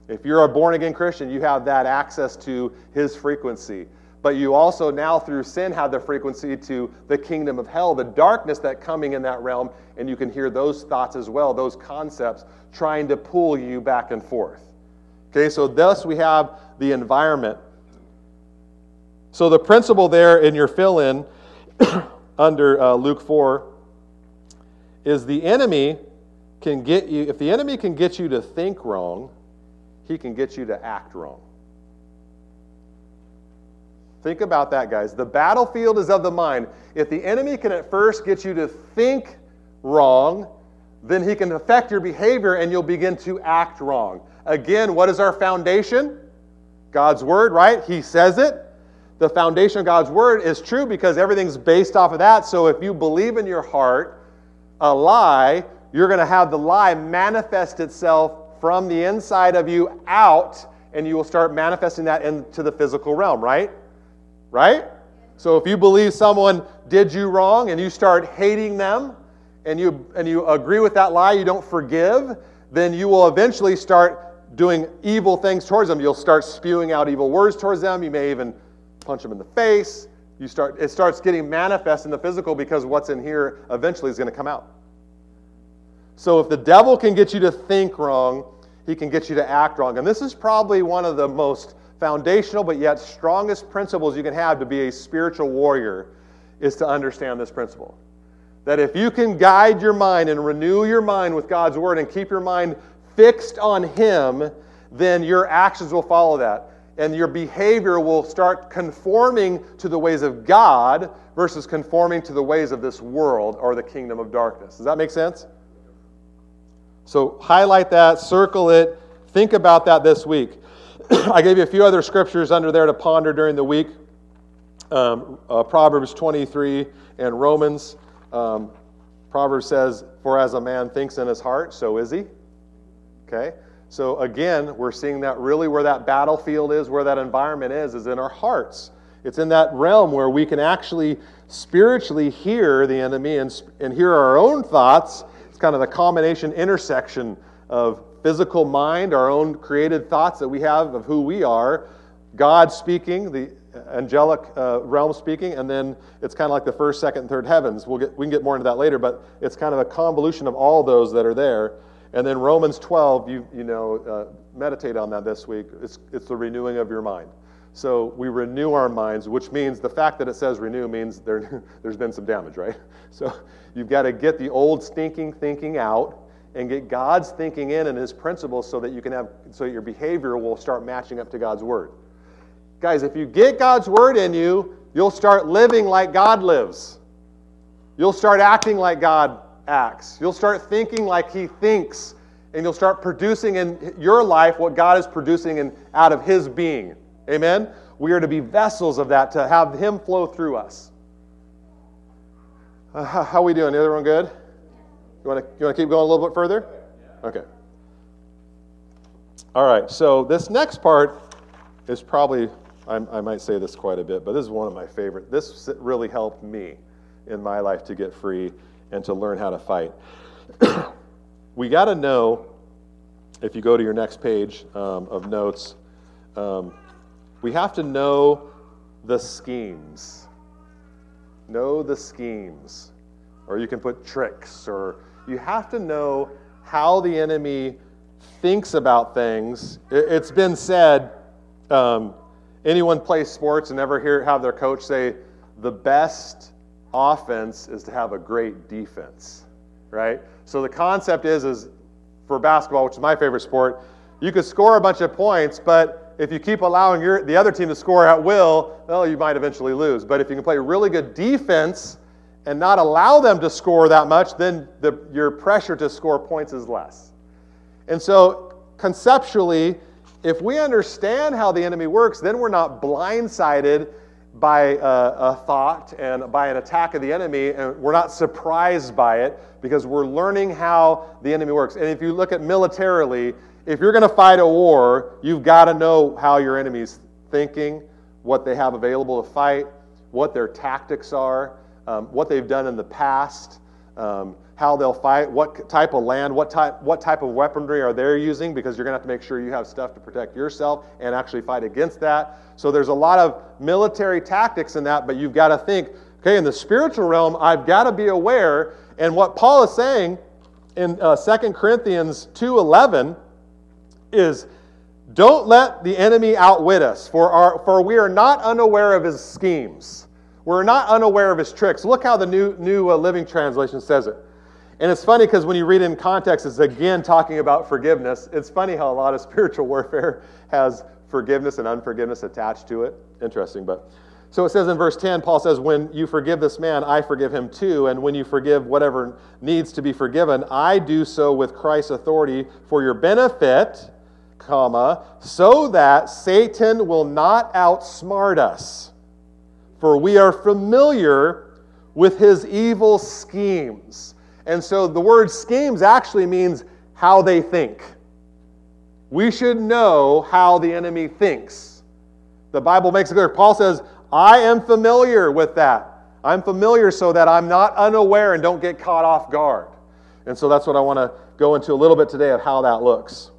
If you're a born again Christian, you have that access to his frequency. But you also now, through sin, have the frequency to the kingdom of hell, the darkness that coming in that realm, and you can hear those thoughts as well, those concepts trying to pull you back and forth. Okay, so thus we have the environment. So the principle there in your fill in (coughs) under uh, Luke 4 is the enemy can get you, if the enemy can get you to think wrong, he can get you to act wrong. Think about that, guys. The battlefield is of the mind. If the enemy can at first get you to think wrong, then he can affect your behavior and you'll begin to act wrong. Again, what is our foundation? God's word, right? He says it the foundation of God's word is true because everything's based off of that. So if you believe in your heart a lie, you're going to have the lie manifest itself from the inside of you out, and you will start manifesting that into the physical realm, right? Right? So if you believe someone did you wrong and you start hating them and you and you agree with that lie, you don't forgive, then you will eventually start doing evil things towards them. You'll start spewing out evil words towards them. You may even punch them in the face. You start, it starts getting manifest in the physical because what's in here eventually is going to come out. So if the devil can get you to think wrong, he can get you to act wrong. And this is probably one of the most foundational but yet strongest principles you can have to be a spiritual warrior is to understand this principle. That if you can guide your mind and renew your mind with God's word and keep your mind fixed on him, then your actions will follow that and your behavior will start conforming to the ways of God versus conforming to the ways of this world or the kingdom of darkness. Does that make sense? So highlight that, circle it, think about that this week. (clears throat) I gave you a few other scriptures under there to ponder during the week um, uh, Proverbs 23 and Romans. Um, Proverbs says, For as a man thinks in his heart, so is he. Okay? So again, we're seeing that really where that battlefield is, where that environment is, is in our hearts. It's in that realm where we can actually spiritually hear the enemy and, and hear our own thoughts. It's kind of the combination intersection of physical mind, our own created thoughts that we have of who we are, God speaking, the angelic uh, realm speaking, and then it's kind of like the first, second, and third heavens. We'll get, we can get more into that later, but it's kind of a convolution of all those that are there. And then Romans 12, you, you know, uh, meditate on that this week. It's, it's the renewing of your mind. So we renew our minds, which means the fact that it says renew means there, (laughs) there's been some damage, right? (laughs) So you've got to get the old stinking thinking out and get God's thinking in and his principles so that you can have so your behavior will start matching up to God's word. Guys, if you get God's word in you, you'll start living like God lives. You'll start acting like God acts. You'll start thinking like He thinks, and you'll start producing in your life what God is producing in, out of His being. Amen? We are to be vessels of that, to have Him flow through us. Uh, how are we doing? Everyone good? You want to you want to keep going a little bit further? Okay. All right. So this next part is probably I, I might say this quite a bit, but this is one of my favorite. This really helped me in my life to get free and to learn how to fight. (clears throat) we got to know, if you go to your next page um, of notes, um, we have to know the schemes. Know the schemes. Or you can put tricks, or you have to know how the enemy thinks about things. It's been said um, anyone plays sports and ever hear have their coach say, the best offense is to have a great defense, right? So the concept is, is for basketball, which is my favorite sport, you could score a bunch of points, but if you keep allowing your, the other team to score at will, well, you might eventually lose. But if you can play really good defense and not allow them to score that much, then the, your pressure to score points is less. And so, conceptually, if we understand how the enemy works, then we're not blindsided by a, a, thought and by an attack of the enemy, and we're not surprised by it because we're learning how the enemy works. And if you look at militarily, if you're going to fight a war, you've got to know how your enemy's thinking, what they have available to fight, what their tactics are, um, what they've done in the past. Um, how they'll fight, what type of land, what type, what type of weaponry are they using, because you're going to have to make sure you have stuff to protect yourself and actually fight against that. So there's a lot of military tactics in that, but you've got to think, okay, in the spiritual realm, I've got to be aware. And what Paul is saying in uh, 2 Corinthians 2.11 is, don't let the enemy outwit us, for, our, for we are not unaware of his schemes. We're not unaware of his tricks. Look how the New, new uh, Living Translation says it. And it's funny because when you read in context, it's again talking about forgiveness. It's funny how a lot of (laughs) spiritual warfare has forgiveness and unforgiveness attached to it. Interesting, but so it says in verse 10, Paul says, When you forgive this man, I forgive him too. And when you forgive whatever needs to be forgiven, I do so with Christ's authority for your benefit, comma, so that Satan will not outsmart us. For we are familiar with his evil schemes. And so the word schemes actually means how they think. We should know how the enemy thinks. The Bible makes it clear. Paul says, I am familiar with that. I'm familiar so that I'm not unaware and don't get caught off guard. And so that's what I want to go into a little bit today of how that looks.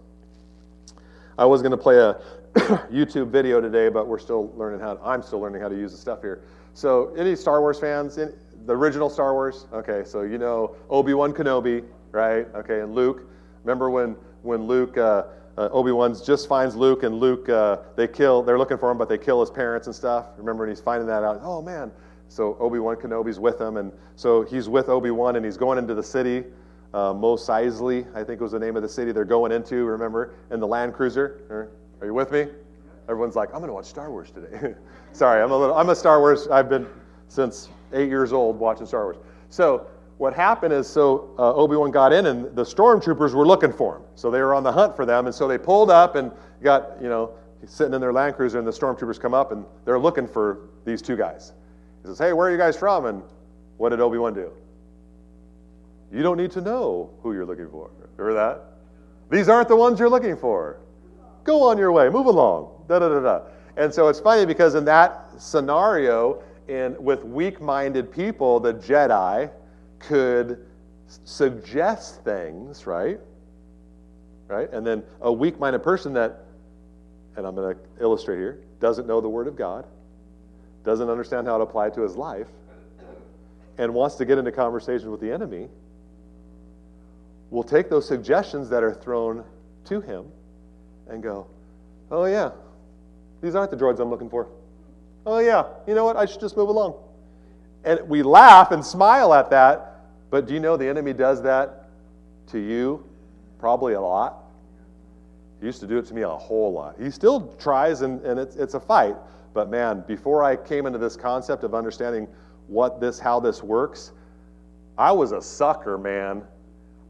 I was going to play a (coughs) YouTube video today, but we're still learning how. To, I'm still learning how to use the stuff here. So, any Star Wars fans? The original Star Wars. Okay, so you know Obi Wan Kenobi, right? Okay, and Luke. Remember when when Luke uh, uh, Obi Wan just finds Luke, and Luke uh, they kill. They're looking for him, but they kill his parents and stuff. Remember, and he's finding that out. Oh man! So Obi Wan Kenobi's with him, and so he's with Obi Wan, and he's going into the city. Uh, Mos Eisley, I think was the name of the city they're going into. Remember, in the Land Cruiser. Are you with me? Everyone's like, I'm going to watch Star Wars today. (laughs) Sorry, I'm a little. I'm a Star Wars. I've been since eight years old watching Star Wars. So what happened is, so uh, Obi Wan got in, and the stormtroopers were looking for him. So they were on the hunt for them, and so they pulled up and got, you know, sitting in their Land Cruiser, and the stormtroopers come up, and they're looking for these two guys. He says, "Hey, where are you guys from?" And what did Obi Wan do? You don't need to know who you're looking for. Remember that? These aren't the ones you're looking for. Go on your way. Move along. Da da da da. And so it's funny because in that scenario, in, with weak minded people, the Jedi could suggest things, right? Right? And then a weak minded person that, and I'm going to illustrate here, doesn't know the Word of God, doesn't understand how to apply it to his life, and wants to get into conversation with the enemy, will take those suggestions that are thrown to him and go, oh, yeah, these aren't the droids I'm looking for. Oh, yeah, you know what? I should just move along. And we laugh and smile at that, but do you know the enemy does that to you probably a lot? He used to do it to me a whole lot. He still tries, and, and it's, it's a fight. But man, before I came into this concept of understanding what this, how this works, I was a sucker, man.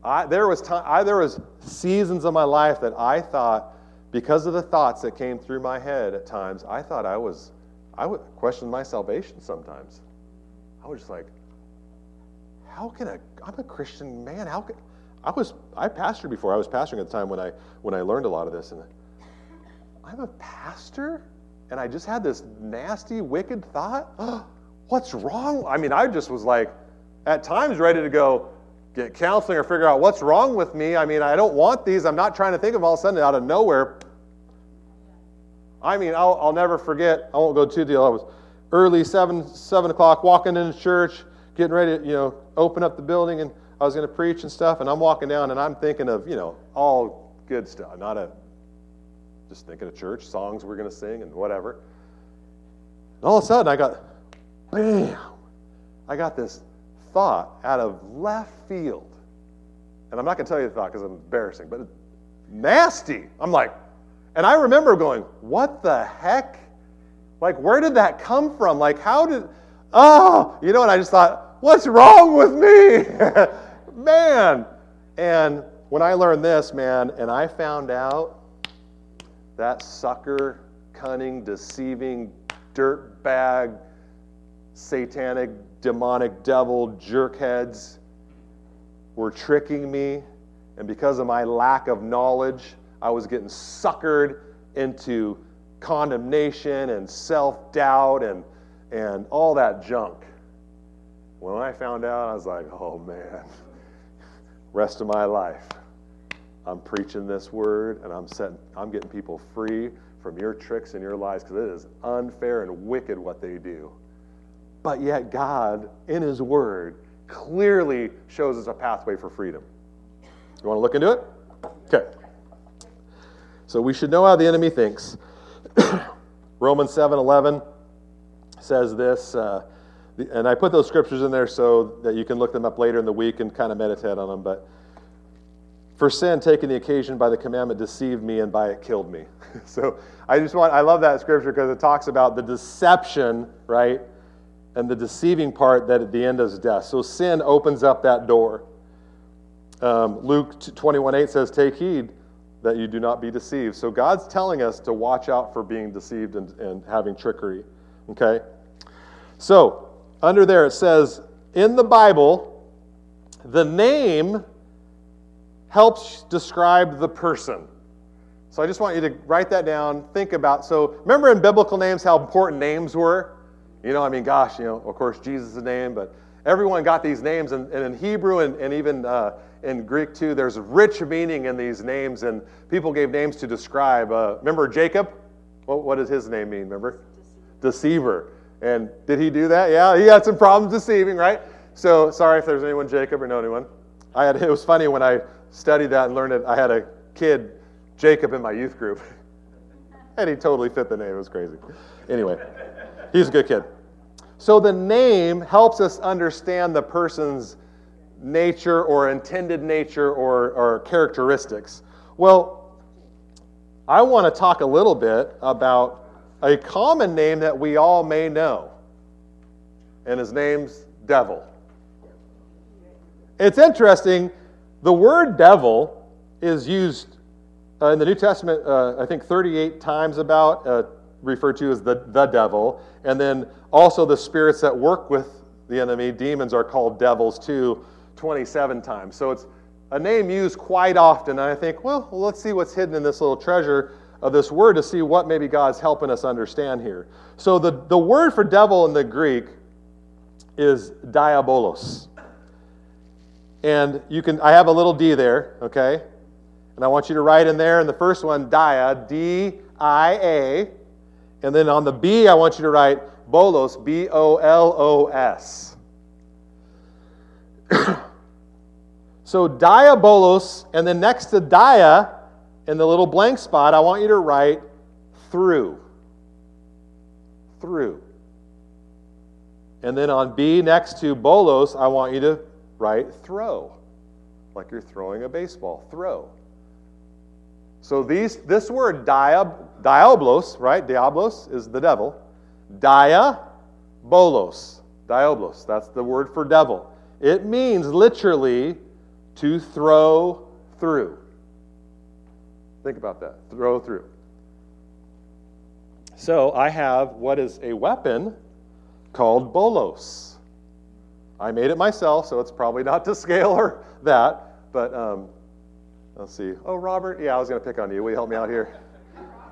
I, there was time, I, there was seasons of my life that I thought, because of the thoughts that came through my head at times, I thought I was I would question my salvation sometimes. I was just like, how can I? I'm a Christian man. How can I was I pastored before. I was pastoring at the time when I when I learned a lot of this, and I'm a pastor, and I just had this nasty, wicked thought. (gasps) What's wrong? I mean, I just was like, at times ready to go get counseling or figure out what's wrong with me. I mean, I don't want these. I'm not trying to think of all of a sudden out of nowhere. I mean, I'll, I'll never forget. I won't go too deep. I was early seven seven o'clock walking into church, getting ready to you know open up the building, and I was going to preach and stuff. And I'm walking down, and I'm thinking of you know all good stuff, not a just thinking of church songs we're going to sing and whatever. And all of a sudden, I got bam. I got this thought out of left field. And I'm not going to tell you the thought because it's embarrassing, but nasty. I'm like, and I remember going, what the heck? Like, where did that come from? Like, how did, oh, you know, and I just thought, what's wrong with me? (laughs) man. And when I learned this, man, and I found out that sucker, cunning, deceiving, dirtbag, satanic, demonic devil jerkheads were tricking me. And because of my lack of knowledge, I was getting suckered into condemnation and self doubt and, and all that junk. When I found out, I was like, oh man, rest of my life. I'm preaching this word and I'm setting, I'm getting people free from your tricks and your lies because it is unfair and wicked what they do. But yet, God, in His Word, clearly shows us a pathway for freedom. You want to look into it? Okay. So we should know how the enemy thinks. (coughs) Romans 7 11 says this, uh, and I put those scriptures in there so that you can look them up later in the week and kind of meditate on them. But for sin, taking the occasion by the commandment, deceived me, and by it killed me. (laughs) so I just want, I love that scripture because it talks about the deception, right? And the deceiving part that at the end is death. So sin opens up that door. Um, Luke 21 8 says, Take heed that you do not be deceived. So God's telling us to watch out for being deceived and, and having trickery. Okay? So, under there it says, in the Bible, the name helps describe the person. So I just want you to write that down, think about. So remember in biblical names how important names were? You know, I mean, gosh, you know, of course, Jesus' name, but everyone got these names. And, and in Hebrew and, and even uh, in Greek too, there's rich meaning in these names. And people gave names to describe. Uh, remember Jacob? What, what does his name mean? Remember? Deceiver. And did he do that? Yeah, he had some problems deceiving, right? So sorry if there's anyone Jacob or know anyone. I had, it was funny when I studied that and learned it. I had a kid, Jacob, in my youth group. (laughs) and he totally fit the name. It was crazy. Anyway, he's a good kid. So the name helps us understand the person's nature or intended nature or, or characteristics. Well, I want to talk a little bit about a common name that we all may know, and his name's Devil. It's interesting the word devil is used uh, in the New Testament, uh, I think 38 times about, uh, referred to as the, the devil. And then also the spirits that work with the enemy, demons, are called devils too, 27 times. So it's a name used quite often. And I think, well, let's see what's hidden in this little treasure of this word to see what maybe God's helping us understand here. So the, the word for devil in the Greek is diabolos. And you can, I have a little d there, okay? And I want you to write in there in the first one, dia, D I A. And then on the B, I want you to write bolos, B O L O S. (clears throat) so diabolos, and then next to dia, in the little blank spot, I want you to write through. Through. And then on B next to bolos, I want you to write Throw. Like you're throwing a baseball. Throw. So these, this word, diab, diablos, right? Diablos is the devil. Diabolos. Diablos. That's the word for devil. It means literally to throw through. Think about that. Throw through. So I have what is a weapon called bolos. I made it myself, so it's probably not to (laughs) scale or that. But um, let's see. Oh, Robert, yeah, I was going to pick on you. Will you help me out here?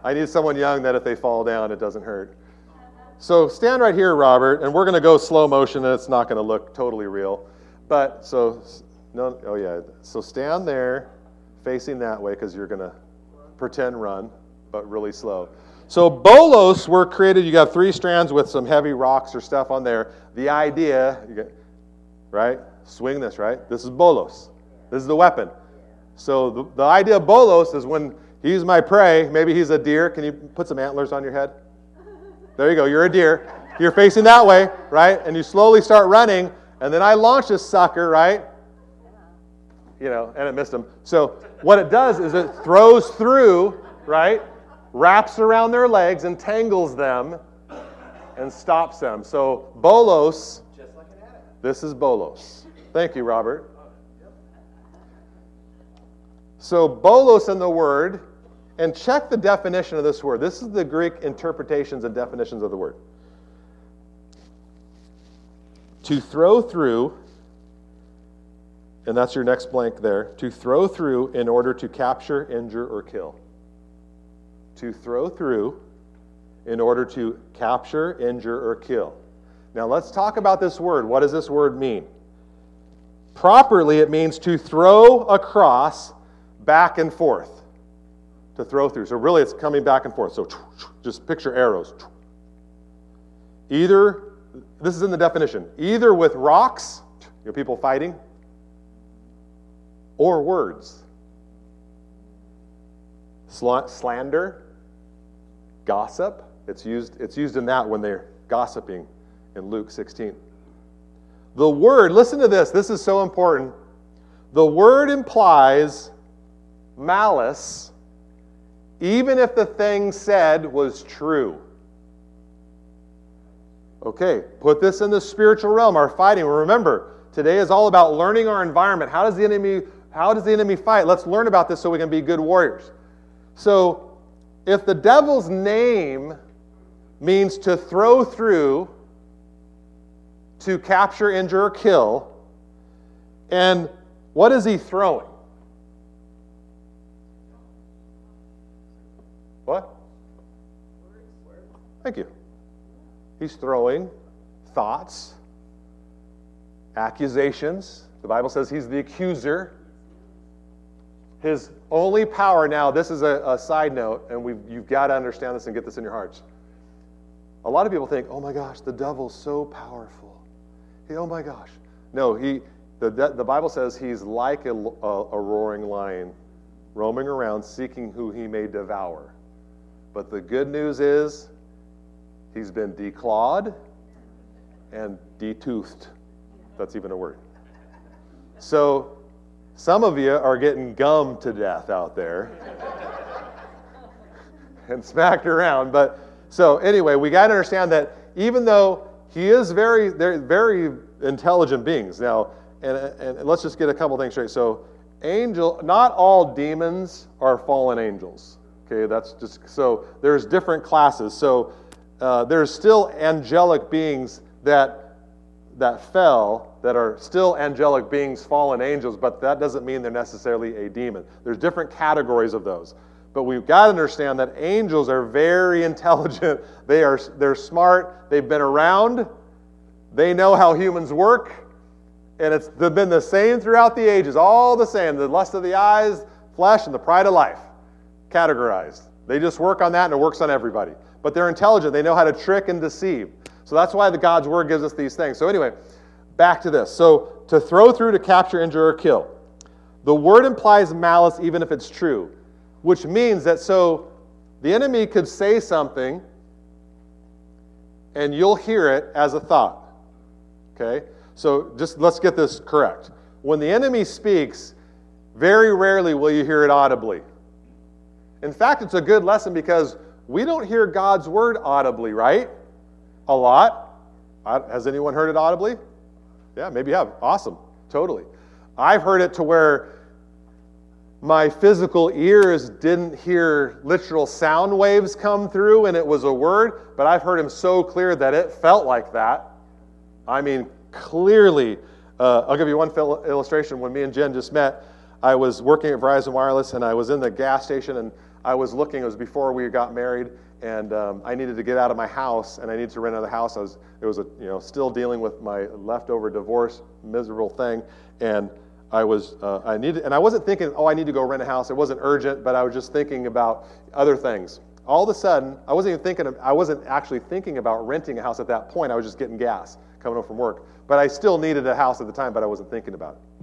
I need someone young that if they fall down, it doesn't hurt. So stand right here, Robert, and we're going to go slow motion, and it's not going to look totally real. But so, no, oh yeah. So stand there, facing that way, because you're going to pretend run, but really slow. So bolos were created. You got three strands with some heavy rocks or stuff on there. The idea, you get, right? Swing this, right? This is bolos. This is the weapon. So the, the idea of bolos is when he's my prey, maybe he's a deer. Can you put some antlers on your head? There you go, you're a deer. You're facing that way, right? And you slowly start running, and then I launch this sucker, right? You know, and it missed him. So what it does is it throws through, right? Wraps around their legs, entangles them, and stops them. So bolos, this is bolos. Thank you, Robert. So bolos in the word, and check the definition of this word. This is the Greek interpretations and definitions of the word. To throw through, and that's your next blank there, to throw through in order to capture, injure, or kill. To throw through in order to capture, injure, or kill. Now let's talk about this word. What does this word mean? Properly, it means to throw across, back and forth. To throw through. So really, it's coming back and forth. So just picture arrows. Either this is in the definition either with rocks, you know, people fighting, or words. Slander, gossip. It's used, it's used in that when they're gossiping in Luke 16. The word, listen to this, this is so important. The word implies malice even if the thing said was true. Okay, put this in the spiritual realm, our fighting. Remember, today is all about learning our environment. How does the enemy how does the enemy fight? Let's learn about this so we can be good warriors. So, if the devil's name means to throw through, to capture, injure, or kill, and what is he throwing? What? Thank you. He's throwing thoughts, accusations. The Bible says he's the accuser. His only power now, this is a, a side note, and we've, you've got to understand this and get this in your hearts. A lot of people think, oh my gosh, the devil's so powerful. He, oh my gosh. No, he, the, the Bible says he's like a, a, a roaring lion, roaming around seeking who he may devour. But the good news is He's been declawed and detoothed. That's even a word. So, some of you are getting gummed to death out there (laughs) and smacked around. But so, anyway, we got to understand that even though he is very, they're very intelligent beings. Now, and, and let's just get a couple things straight. So, angel, not all demons are fallen angels. Okay, that's just so there's different classes. So, uh, there's still angelic beings that that fell that are still angelic beings, fallen angels, but that doesn't mean they're necessarily a demon. There's different categories of those. But we've got to understand that angels are very (laughs) intelligent. They are they're smart. They've been around. They know how humans work. And it's been the same throughout the ages, all the same. The lust of the eyes, flesh, and the pride of life. Categorized. They just work on that and it works on everybody but they're intelligent. They know how to trick and deceive. So that's why the God's word gives us these things. So anyway, back to this. So to throw through, to capture, injure, or kill. The word implies malice even if it's true, which means that so the enemy could say something and you'll hear it as a thought. Okay? So just let's get this correct. When the enemy speaks, very rarely will you hear it audibly. In fact, it's a good lesson because we don't hear God's word audibly, right? A lot. Has anyone heard it audibly? Yeah, maybe you have. Awesome. Totally. I've heard it to where my physical ears didn't hear literal sound waves come through and it was a word, but I've heard him so clear that it felt like that. I mean, clearly. Uh, I'll give you one illustration. When me and Jen just met, I was working at Verizon Wireless and I was in the gas station and I was looking, it was before we got married, and um, I needed to get out of my house and I needed to rent another house. I was, it was a, you know, still dealing with my leftover divorce, miserable thing, and I was, uh, I needed, and I wasn't thinking, oh, I need to go rent a house. It wasn't urgent, but I was just thinking about other things. All of a sudden, I wasn't even thinking, of, I wasn't actually thinking about renting a house at that point. I was just getting gas coming home from work. But I still needed a house at the time, but I wasn't thinking about it.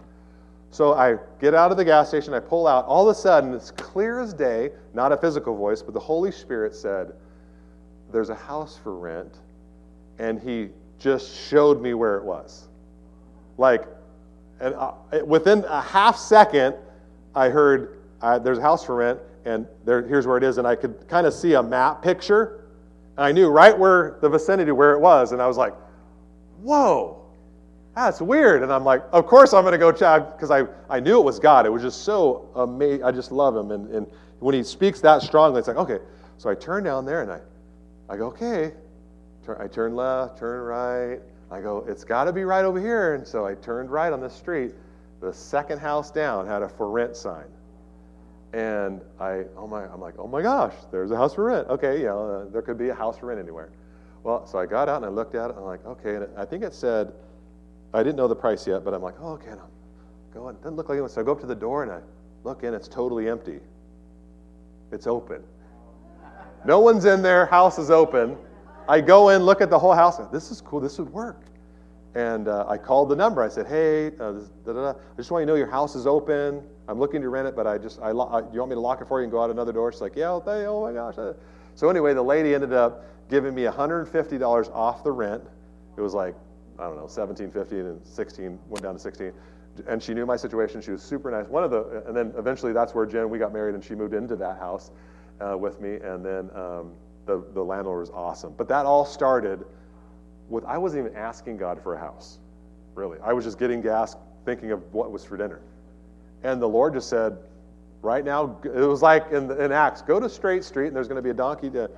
So I get out of the gas station, I pull out. All of a sudden, it's clear as day, not a physical voice, but the Holy Spirit said, There's a house for rent and he just showed me where it was. Like, and uh, within a half second, I heard uh, there's a house for rent, and there, here's where it is, and I could kind of see a map picture. And I knew right where the vicinity where it was, and I was like, "Whoa, that's weird." And I'm like, "Of course I'm going to go check," because I, I knew it was God. It was just so amazing. I just love Him, and, and when He speaks that strongly, it's like, okay. So I turn down there, and I, I go, "Okay." I turn left, turn right. I go, "It's got to be right over here," and so I turned right on the street. The second house down had a for rent sign. And I, oh my, I'm like, oh my gosh, there's a house for rent. Okay, you know, uh, there could be a house for rent anywhere. Well, so I got out and I looked at it. And I'm like, okay. And I think it said, I didn't know the price yet, but I'm like, oh, okay. I'm going, doesn't look like it. So I go up to the door and I look in. It's totally empty. It's open. No one's in there. House is open. I go in, look at the whole house. This is cool. This would work. And uh, I called the number. I said, hey, uh, I just want you to know your house is open. I'm looking to rent it, but I just, I, I, you want me to lock it for you and go out another door? She's like, yeah, they, oh my gosh. So anyway, the lady ended up giving me $150 off the rent. It was like, I don't know, 1750 and 16, went down to 16. And she knew my situation. She was super nice. One of the, and then eventually that's where Jen, we got married and she moved into that house uh, with me. And then um, the, the landlord was awesome. But that all started with, I wasn't even asking God for a house, really. I was just getting gas, thinking of what was for dinner. And the Lord just said, right now, it was like in, in Acts, go to Straight Street and there's going to be a donkey. To,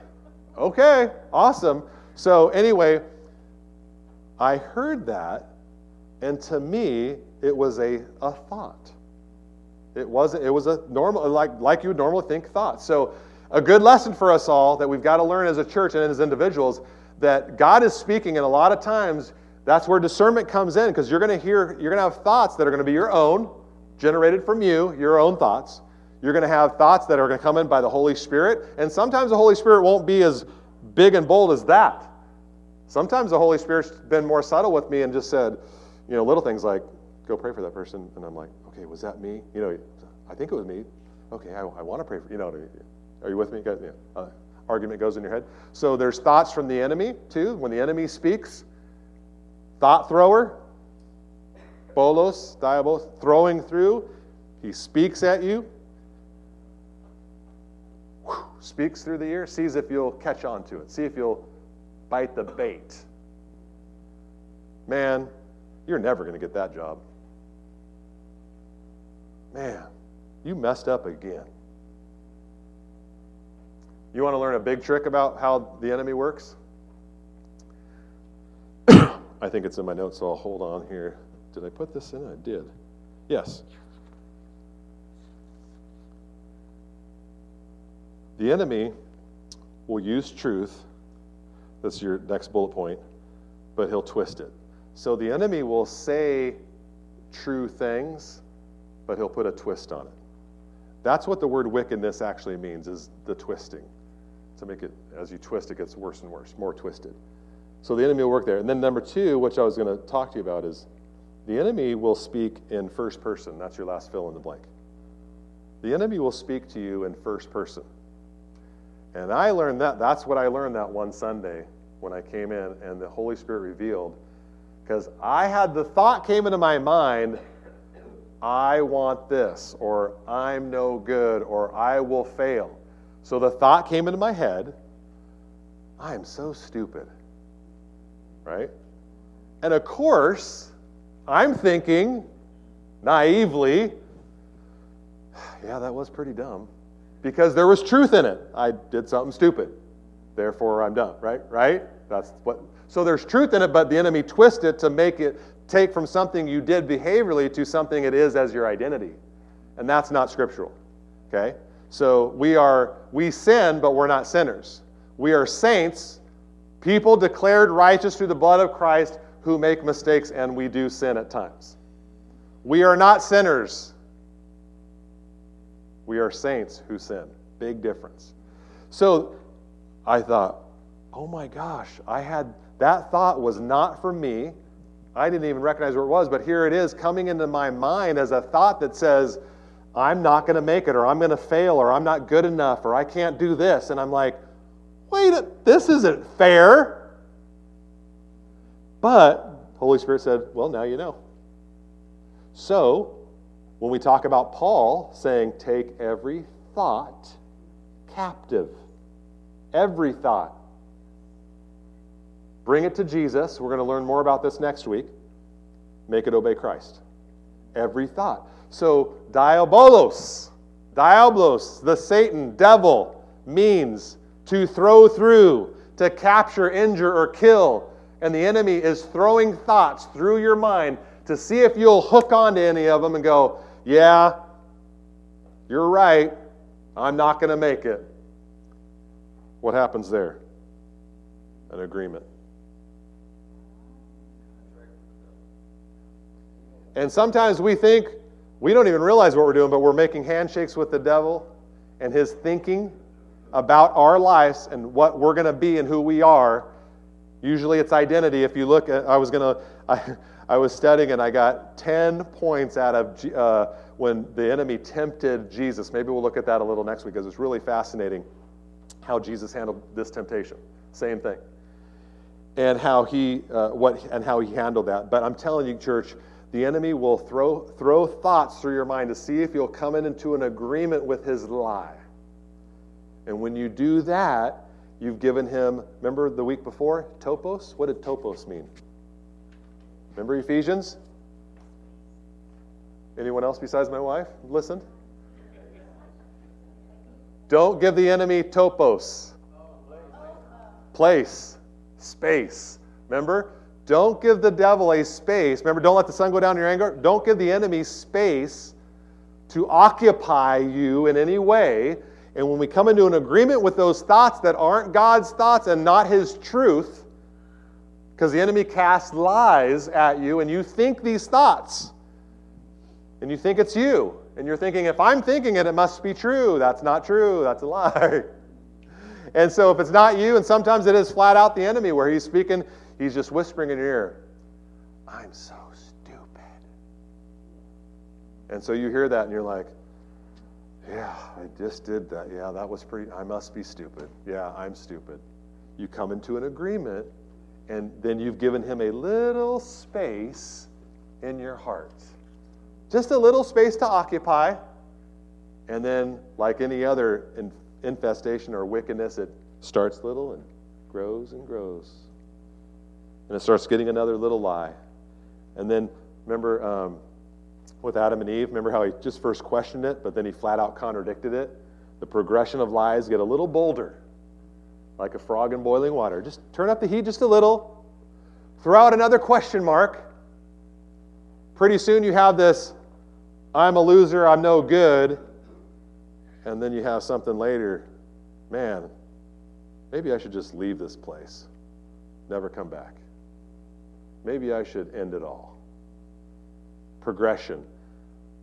okay, awesome. So, anyway, I heard that, and to me, it was a, a thought. It wasn't, it was a normal, like, like you would normally think thought. So, a good lesson for us all that we've got to learn as a church and as individuals that God is speaking, and a lot of times that's where discernment comes in because you're going to hear, you're going to have thoughts that are going to be your own, generated from you, your own thoughts. You're going to have thoughts that are going to come in by the Holy Spirit, and sometimes the Holy Spirit won't be as big and bold as that. Sometimes the Holy Spirit's been more subtle with me and just said, you know, little things like, go pray for that person. And I'm like, okay, was that me? You know, I think it was me. Okay, I, I want to pray for you. know, are you with me? Uh, argument goes in your head. So there's thoughts from the enemy, too. When the enemy speaks, thought thrower, bolos, diabos, throwing through. He speaks at you, whew, speaks through the ear, sees if you'll catch on to it, see if you'll bite the bait. Man, you're never going to get that job. Man, you messed up again. You want to learn a big trick about how the enemy works? (coughs) I think it's in my notes, so I'll hold on here. Did I put this in? I did. Yes. The enemy will use truth. That's your next bullet point, but he'll twist it. So the enemy will say true things, but he'll put a twist on it. That's what the word wickedness actually means, is the twisting to make it, as you twist, it gets worse and worse, more twisted. So the enemy will work there. And then number two, which I was going to talk to you about, is the enemy will speak in first person. That's your last fill in the blank. The enemy will speak to you in first person. And I learned that. That's what I learned that one Sunday when I came in and the Holy Spirit revealed. Because I had the thought came into my mind, I want this, or I'm no good, or I will fail. So the thought came into my head I am so stupid. Right? And of course, I'm thinking naively, (sighs) yeah, that was pretty dumb. Because there was truth in it. I did something stupid. Therefore, I'm dumb, right? Right? That's what. So there's truth in it, but the enemy twists it to make it take from something you did behaviorally to something it is as your identity. And that's not scriptural. Okay? So we are we sin, but we're not sinners. We are saints, people declared righteous through the blood of Christ who make mistakes and we do sin at times. We are not sinners. We are saints who sin. Big difference. So I thought, oh my gosh, I had that thought was not for me. I didn't even recognize where it was, but here it is coming into my mind as a thought that says, I'm not going to make it, or I'm going to fail, or I'm not good enough, or I can't do this. And I'm like, wait, this isn't fair. But Holy Spirit said, Well, now you know. So, when we talk about Paul saying, Take every thought captive, every thought, bring it to Jesus. We're going to learn more about this next week. Make it obey Christ. Every thought. So, diabolos, diablos, the Satan, devil, means to throw through, to capture, injure, or kill. And the enemy is throwing thoughts through your mind to see if you'll hook onto any of them and go, Yeah, you're right. I'm not going to make it. What happens there? An agreement. And sometimes we think we don't even realize what we're doing, but we're making handshakes with the devil and his thinking about our lives and what we're going to be and who we are. Usually it's identity. If you look at, I was going to, I, was studying and I got 10 points out of uh, when the enemy tempted Jesus. Maybe we'll look at that a little next week because it's really fascinating how Jesus handled this temptation. Same thing. And how he, uh, what, and how he handled that. But I'm telling you, church, the enemy will throw, throw thoughts through your mind to see if you'll come in into an agreement with his lie. And when you do that, you've given him, remember the week before, topos? What did topos mean? Remember Ephesians? Anyone else besides my wife listened? Don't give the enemy topos. Place, space. Remember? Don't give the devil a space. Remember, don't let the sun go down in your anger. Don't give the enemy space to occupy you in any way. And when we come into an agreement with those thoughts that aren't God's thoughts and not his truth, because the enemy casts lies at you and you think these thoughts, and you think it's you, and you're thinking, if I'm thinking it, it must be true. That's not true. That's a lie. (laughs) and so if it's not you, and sometimes it is flat out the enemy where he's speaking He's just whispering in your ear, I'm so stupid. And so you hear that and you're like, yeah, I just did that. Yeah, that was pretty, I must be stupid. Yeah, I'm stupid. You come into an agreement and then you've given him a little space in your heart. Just a little space to occupy. And then, like any other infestation or wickedness, it starts little and grows and grows and it starts getting another little lie. And then, remember um, with Adam and Eve, remember how he just first questioned it, but then he flat out contradicted it? The progression of lies get a little bolder, like a frog in boiling water. Just turn up the heat just a little, throw out another question mark. Pretty soon you have this I'm a loser, I'm no good. And then you have something later, man, maybe I should just leave this place, never come back maybe I should end it all. Progression.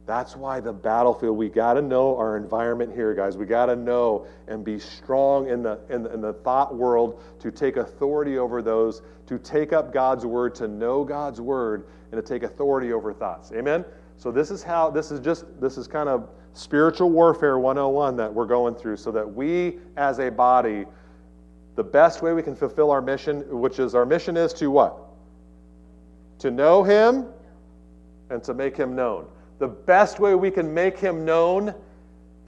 That's why the battlefield, we got to know our environment here, guys. We got to know and be strong in the, in in, the, thought world to take authority over those, to take up God's word, to know God's word, and to take authority over thoughts. Amen? So, this is how, this is just, this is kind of spiritual warfare 101 that we're going through so that we as a body, the best way we can fulfill our mission, which is our mission is to what? to know him and to make him known. The best way we can make him known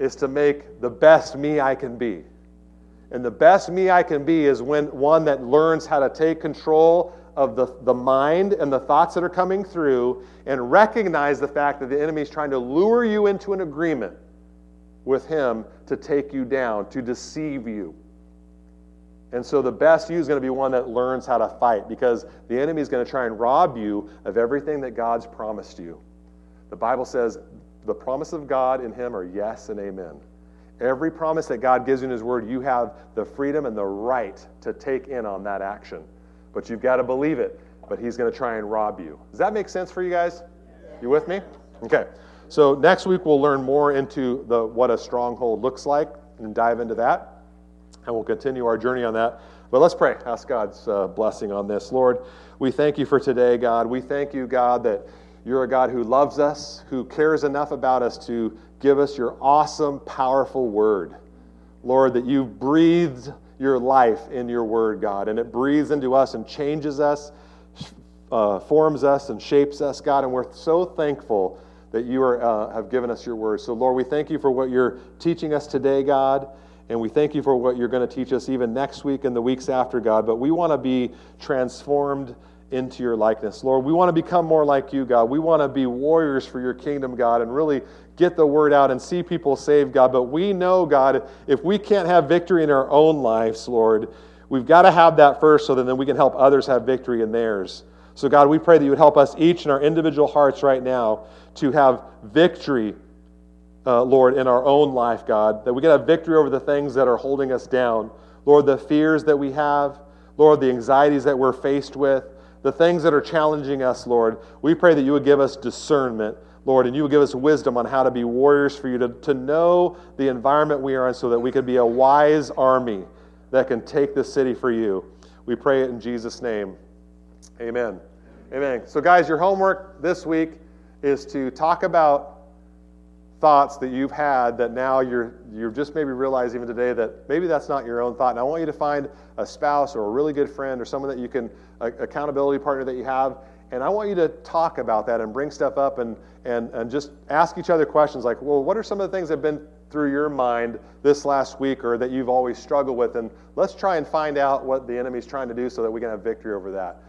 is to make the best me I can be. And the best me I can be is when one that learns how to take control of the, the mind and the thoughts that are coming through and recognize the fact that the enemy is trying to lure you into an agreement with him to take you down, to deceive you. And so the best you is going to be one that learns how to fight because the enemy is going to try and rob you of everything that God's promised you. The Bible says the promise of God in him are yes and amen. Every promise that God gives you in his word, you have the freedom and the right to take in on that action. But you've got to believe it, but he's going to try and rob you. Does that make sense for you guys? You with me? Okay. So next week we'll learn more into the what a stronghold looks like and dive into that and we'll continue our journey on that. But let's pray. Ask God's uh, blessing on this. Lord, we thank you for today, God. We thank you, God, that you're a God who loves us, who cares enough about us to give us your awesome, powerful word. Lord, that you've breathed your life in your word, God, and it breathes into us and changes us, uh, forms us and shapes us, God. And we're so thankful that you are, uh, have given us your word. So, Lord, we thank you for what you're teaching us today, God. And we thank you for what you're going to teach us even next week and the weeks after, God. But we want to be transformed into your likeness. Lord, we want to become more like you, God. We want to be warriors for your kingdom, God, and really get the word out and see people saved, God. But we know, God, if we can't have victory in our own lives, Lord, we've got to have that first so that then we can help others have victory in theirs. So, God, we pray that you would help us each in our individual hearts right now to have victory, uh, Lord, in our own life, God. That we can have victory over the things that are holding us down. Lord, the fears that we have, Lord, the anxieties that we're faced with, the things that are challenging us, Lord. We pray that you would give us discernment, Lord, and you would give us wisdom on how to be warriors for you, to, to know the environment we are in so that we can be a wise army that can take the city for you. We pray it in Jesus' name. Amen. Amen. So, guys, your homework this week is to talk about thoughts that you've had that now you're you're just maybe realizing even today that maybe that's not your own thought. And I want you to find a spouse or a really good friend or someone that you can a, accountability partner that you have, and I want you to talk about that and bring stuff up and and and just ask each other questions like, well, what are some of the things that have been through your mind this last week or that you've always struggled with, and let's try and find out what the enemy's trying to do so that we can have victory over that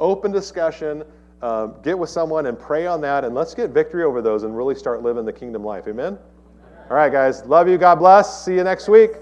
open discussion. Um, get with someone and pray on that, and let's get victory over those and really start living the kingdom life. Amen? All right, guys. Love you. God bless. See you next week.